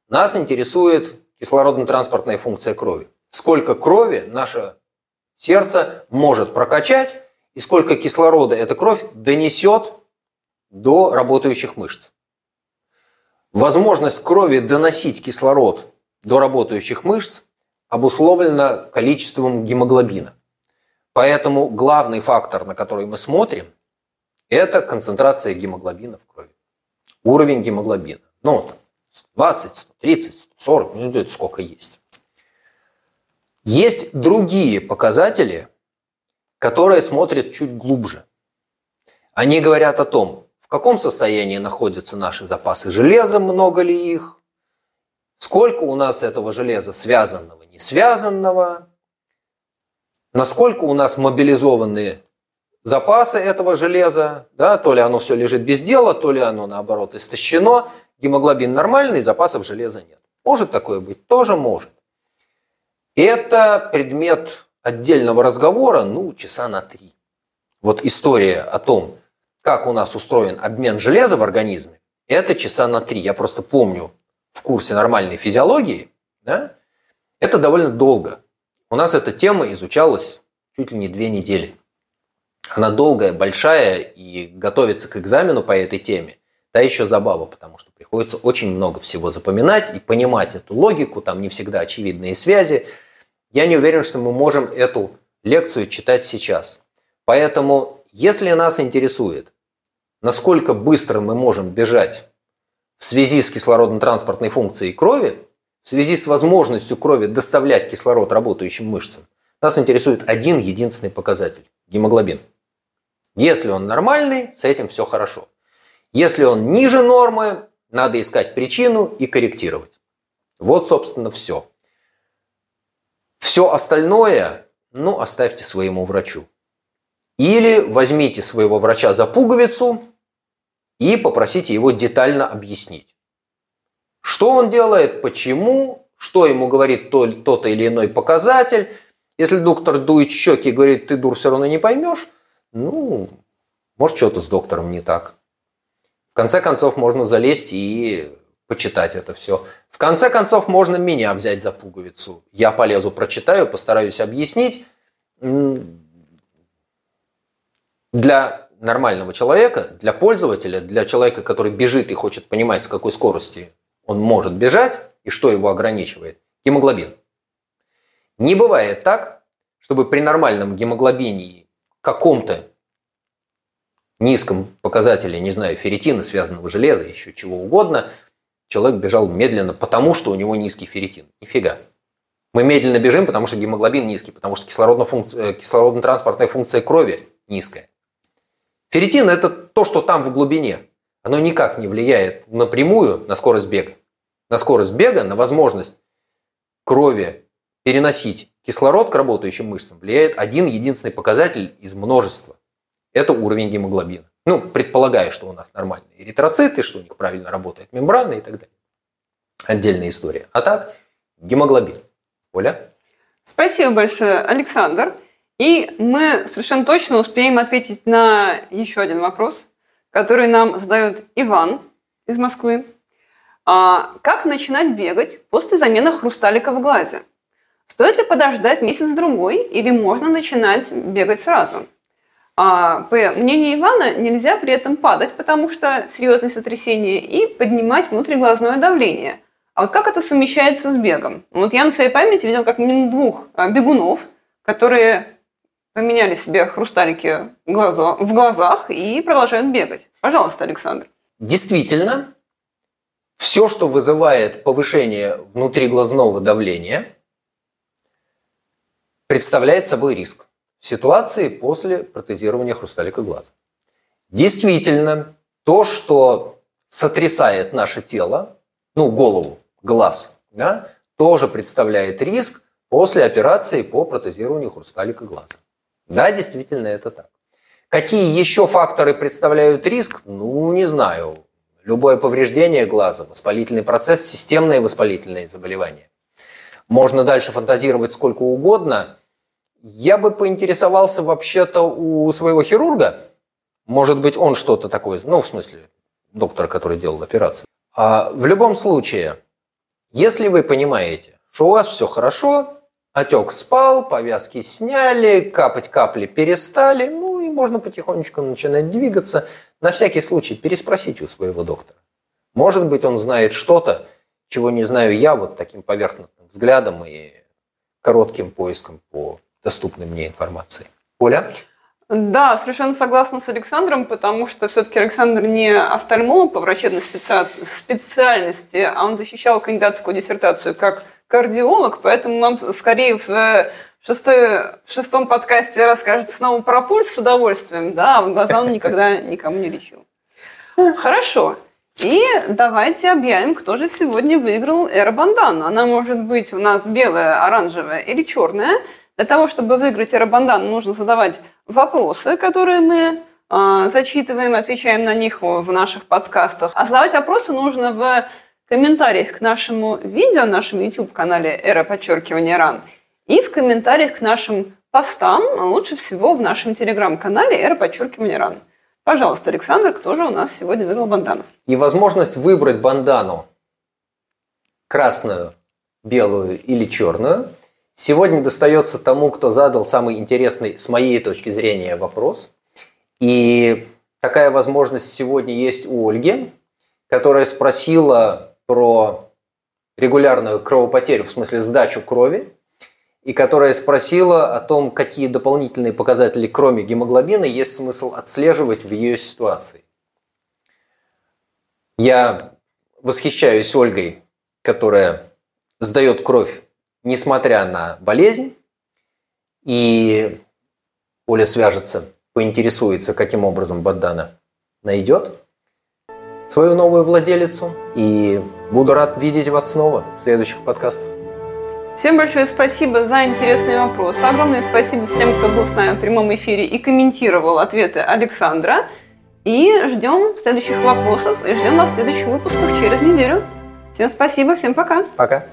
нас интересует кислородно-транспортная функция крови. Сколько крови наше сердце может прокачать и сколько кислорода эта кровь донесет до работающих мышц. Возможность крови доносить кислород до работающих мышц обусловлена количеством гемоглобина. Поэтому главный фактор, на который мы смотрим, это концентрация гемоглобина в крови. Уровень гемоглобина. Ну, 20, 130, 140, ну, это сколько есть. Есть другие показатели, которые смотрят чуть глубже. Они говорят о том, в каком состоянии находятся наши запасы железа, много ли их, сколько у нас этого железа связанного, не связанного, насколько у нас мобилизованы запасы этого железа, да, то ли оно все лежит без дела, то ли оно наоборот истощено, гемоглобин нормальный, запасов железа нет. Может такое быть? Тоже может. Это предмет отдельного разговора, ну, часа на три. Вот история о том, как у нас устроен обмен железа в организме, это часа на три. Я просто помню в курсе нормальной физиологии, да, это довольно долго. У нас эта тема изучалась чуть ли не две недели. Она долгая, большая, и готовиться к экзамену по этой теме – да еще забава, потому что приходится очень много всего запоминать и понимать эту логику, там не всегда очевидные связи. Я не уверен, что мы можем эту лекцию читать сейчас. Поэтому, если нас интересует, насколько быстро мы можем бежать в связи с кислородно-транспортной функцией крови, в связи с возможностью крови доставлять кислород работающим мышцам, нас интересует один единственный показатель – гемоглобин. Если он нормальный, с этим все хорошо. Если он ниже нормы, надо искать причину и корректировать. Вот, собственно, все. Все остальное, ну, оставьте своему врачу. Или возьмите своего врача за пуговицу и попросите его детально объяснить. Что он делает, почему, что ему говорит тот или иной показатель. Если доктор дует щеки и говорит, ты, дур, все равно не поймешь, ну, может, что-то с доктором не так. В конце концов, можно залезть и почитать это все. В конце концов, можно меня взять за пуговицу. Я полезу, прочитаю, постараюсь объяснить. Для нормального человека, для пользователя, для человека, который бежит и хочет понимать, с какой скорости он может бежать и что его ограничивает, гемоглобин. Не бывает так, чтобы при нормальном гемоглобине каком-то низком показателе, не знаю, ферритина, связанного железа, еще чего угодно, человек бежал медленно, потому что у него низкий ферритин. Нифига. Мы медленно бежим, потому что гемоглобин низкий, потому что кислородно-транспортная э, кислородно функция крови низкая. Ферритин – это то, что там в глубине. Оно никак не влияет напрямую на скорость бега. На скорость бега, на возможность крови переносить кислород к работающим мышцам влияет один единственный показатель из множества. Это уровень гемоглобина. Ну, предполагая, что у нас нормальные эритроциты, что у них правильно работает мембрана и так далее. Отдельная история. А так, гемоглобин. Оля? Спасибо большое, Александр. И мы совершенно точно успеем ответить на еще один вопрос, который нам задает Иван из Москвы. А, как начинать бегать после замены хрусталика в глазе? Стоит ли подождать месяц-другой или можно начинать бегать сразу? А, по мнению Ивана, нельзя при этом падать, потому что серьезное сотрясение, и поднимать внутриглазное давление. А вот как это совмещается с бегом? Вот я на своей памяти видел как минимум двух а, бегунов, которые поменяли себе хрусталики в глазах и продолжают бегать. Пожалуйста, Александр. Действительно, все, что вызывает повышение внутриглазного давления, представляет собой риск ситуации после протезирования хрусталика глаза. Действительно, то, что сотрясает наше тело, ну, голову, глаз, да, тоже представляет риск после операции по протезированию хрусталика глаза. Да, действительно, это так. Какие еще факторы представляют риск? Ну, не знаю. Любое повреждение глаза, воспалительный процесс, системные воспалительные заболевания. Можно дальше фантазировать сколько угодно – я бы поинтересовался вообще-то у своего хирурга. Может быть, он что-то такое, ну, в смысле, доктора, который делал операцию. А в любом случае, если вы понимаете, что у вас все хорошо, отек спал, повязки сняли, капать капли перестали, ну и можно потихонечку начинать двигаться, на всякий случай переспросите у своего доктора. Может быть, он знает что-то, чего не знаю я вот таким поверхностным взглядом и коротким поиском по доступной мне информации. Оля? Да, совершенно согласна с Александром, потому что все-таки Александр не офтальмолог по врачебной специальности, а он защищал кандидатскую диссертацию как кардиолог, поэтому вам скорее в, шестой, в шестом подкасте расскажет снова про пульс с удовольствием, да, а в глаза он никогда никому не лечил. Хорошо. И давайте объявим, кто же сегодня выиграл Эра Бандану. Она может быть у нас белая, оранжевая или черная – для того, чтобы выиграть Эрабандан, нужно задавать вопросы, которые мы э, зачитываем, отвечаем на них в наших подкастах. А задавать вопросы нужно в комментариях к нашему видео, нашему YouTube-канале «Эра подчеркивания РАН» и в комментариях к нашим постам, а лучше всего в нашем телеграм-канале «Эра подчеркивания РАН». Пожалуйста, Александр, кто же у нас сегодня выиграл бандану? И возможность выбрать бандану красную, белую или черную – Сегодня достается тому, кто задал самый интересный, с моей точки зрения, вопрос. И такая возможность сегодня есть у Ольги, которая спросила про регулярную кровопотерю, в смысле сдачу крови, и которая спросила о том, какие дополнительные показатели, кроме гемоглобина, есть смысл отслеживать в ее ситуации. Я восхищаюсь Ольгой, которая сдает кровь несмотря на болезнь, и Оля свяжется, поинтересуется, каким образом Баддана найдет свою новую владелицу. И буду рад видеть вас снова в следующих подкастах. Всем большое спасибо за интересный вопрос. Огромное спасибо всем, кто был с нами в прямом эфире и комментировал ответы Александра. И ждем следующих вопросов и ждем вас в следующих выпусках через неделю. Всем спасибо, всем пока. Пока.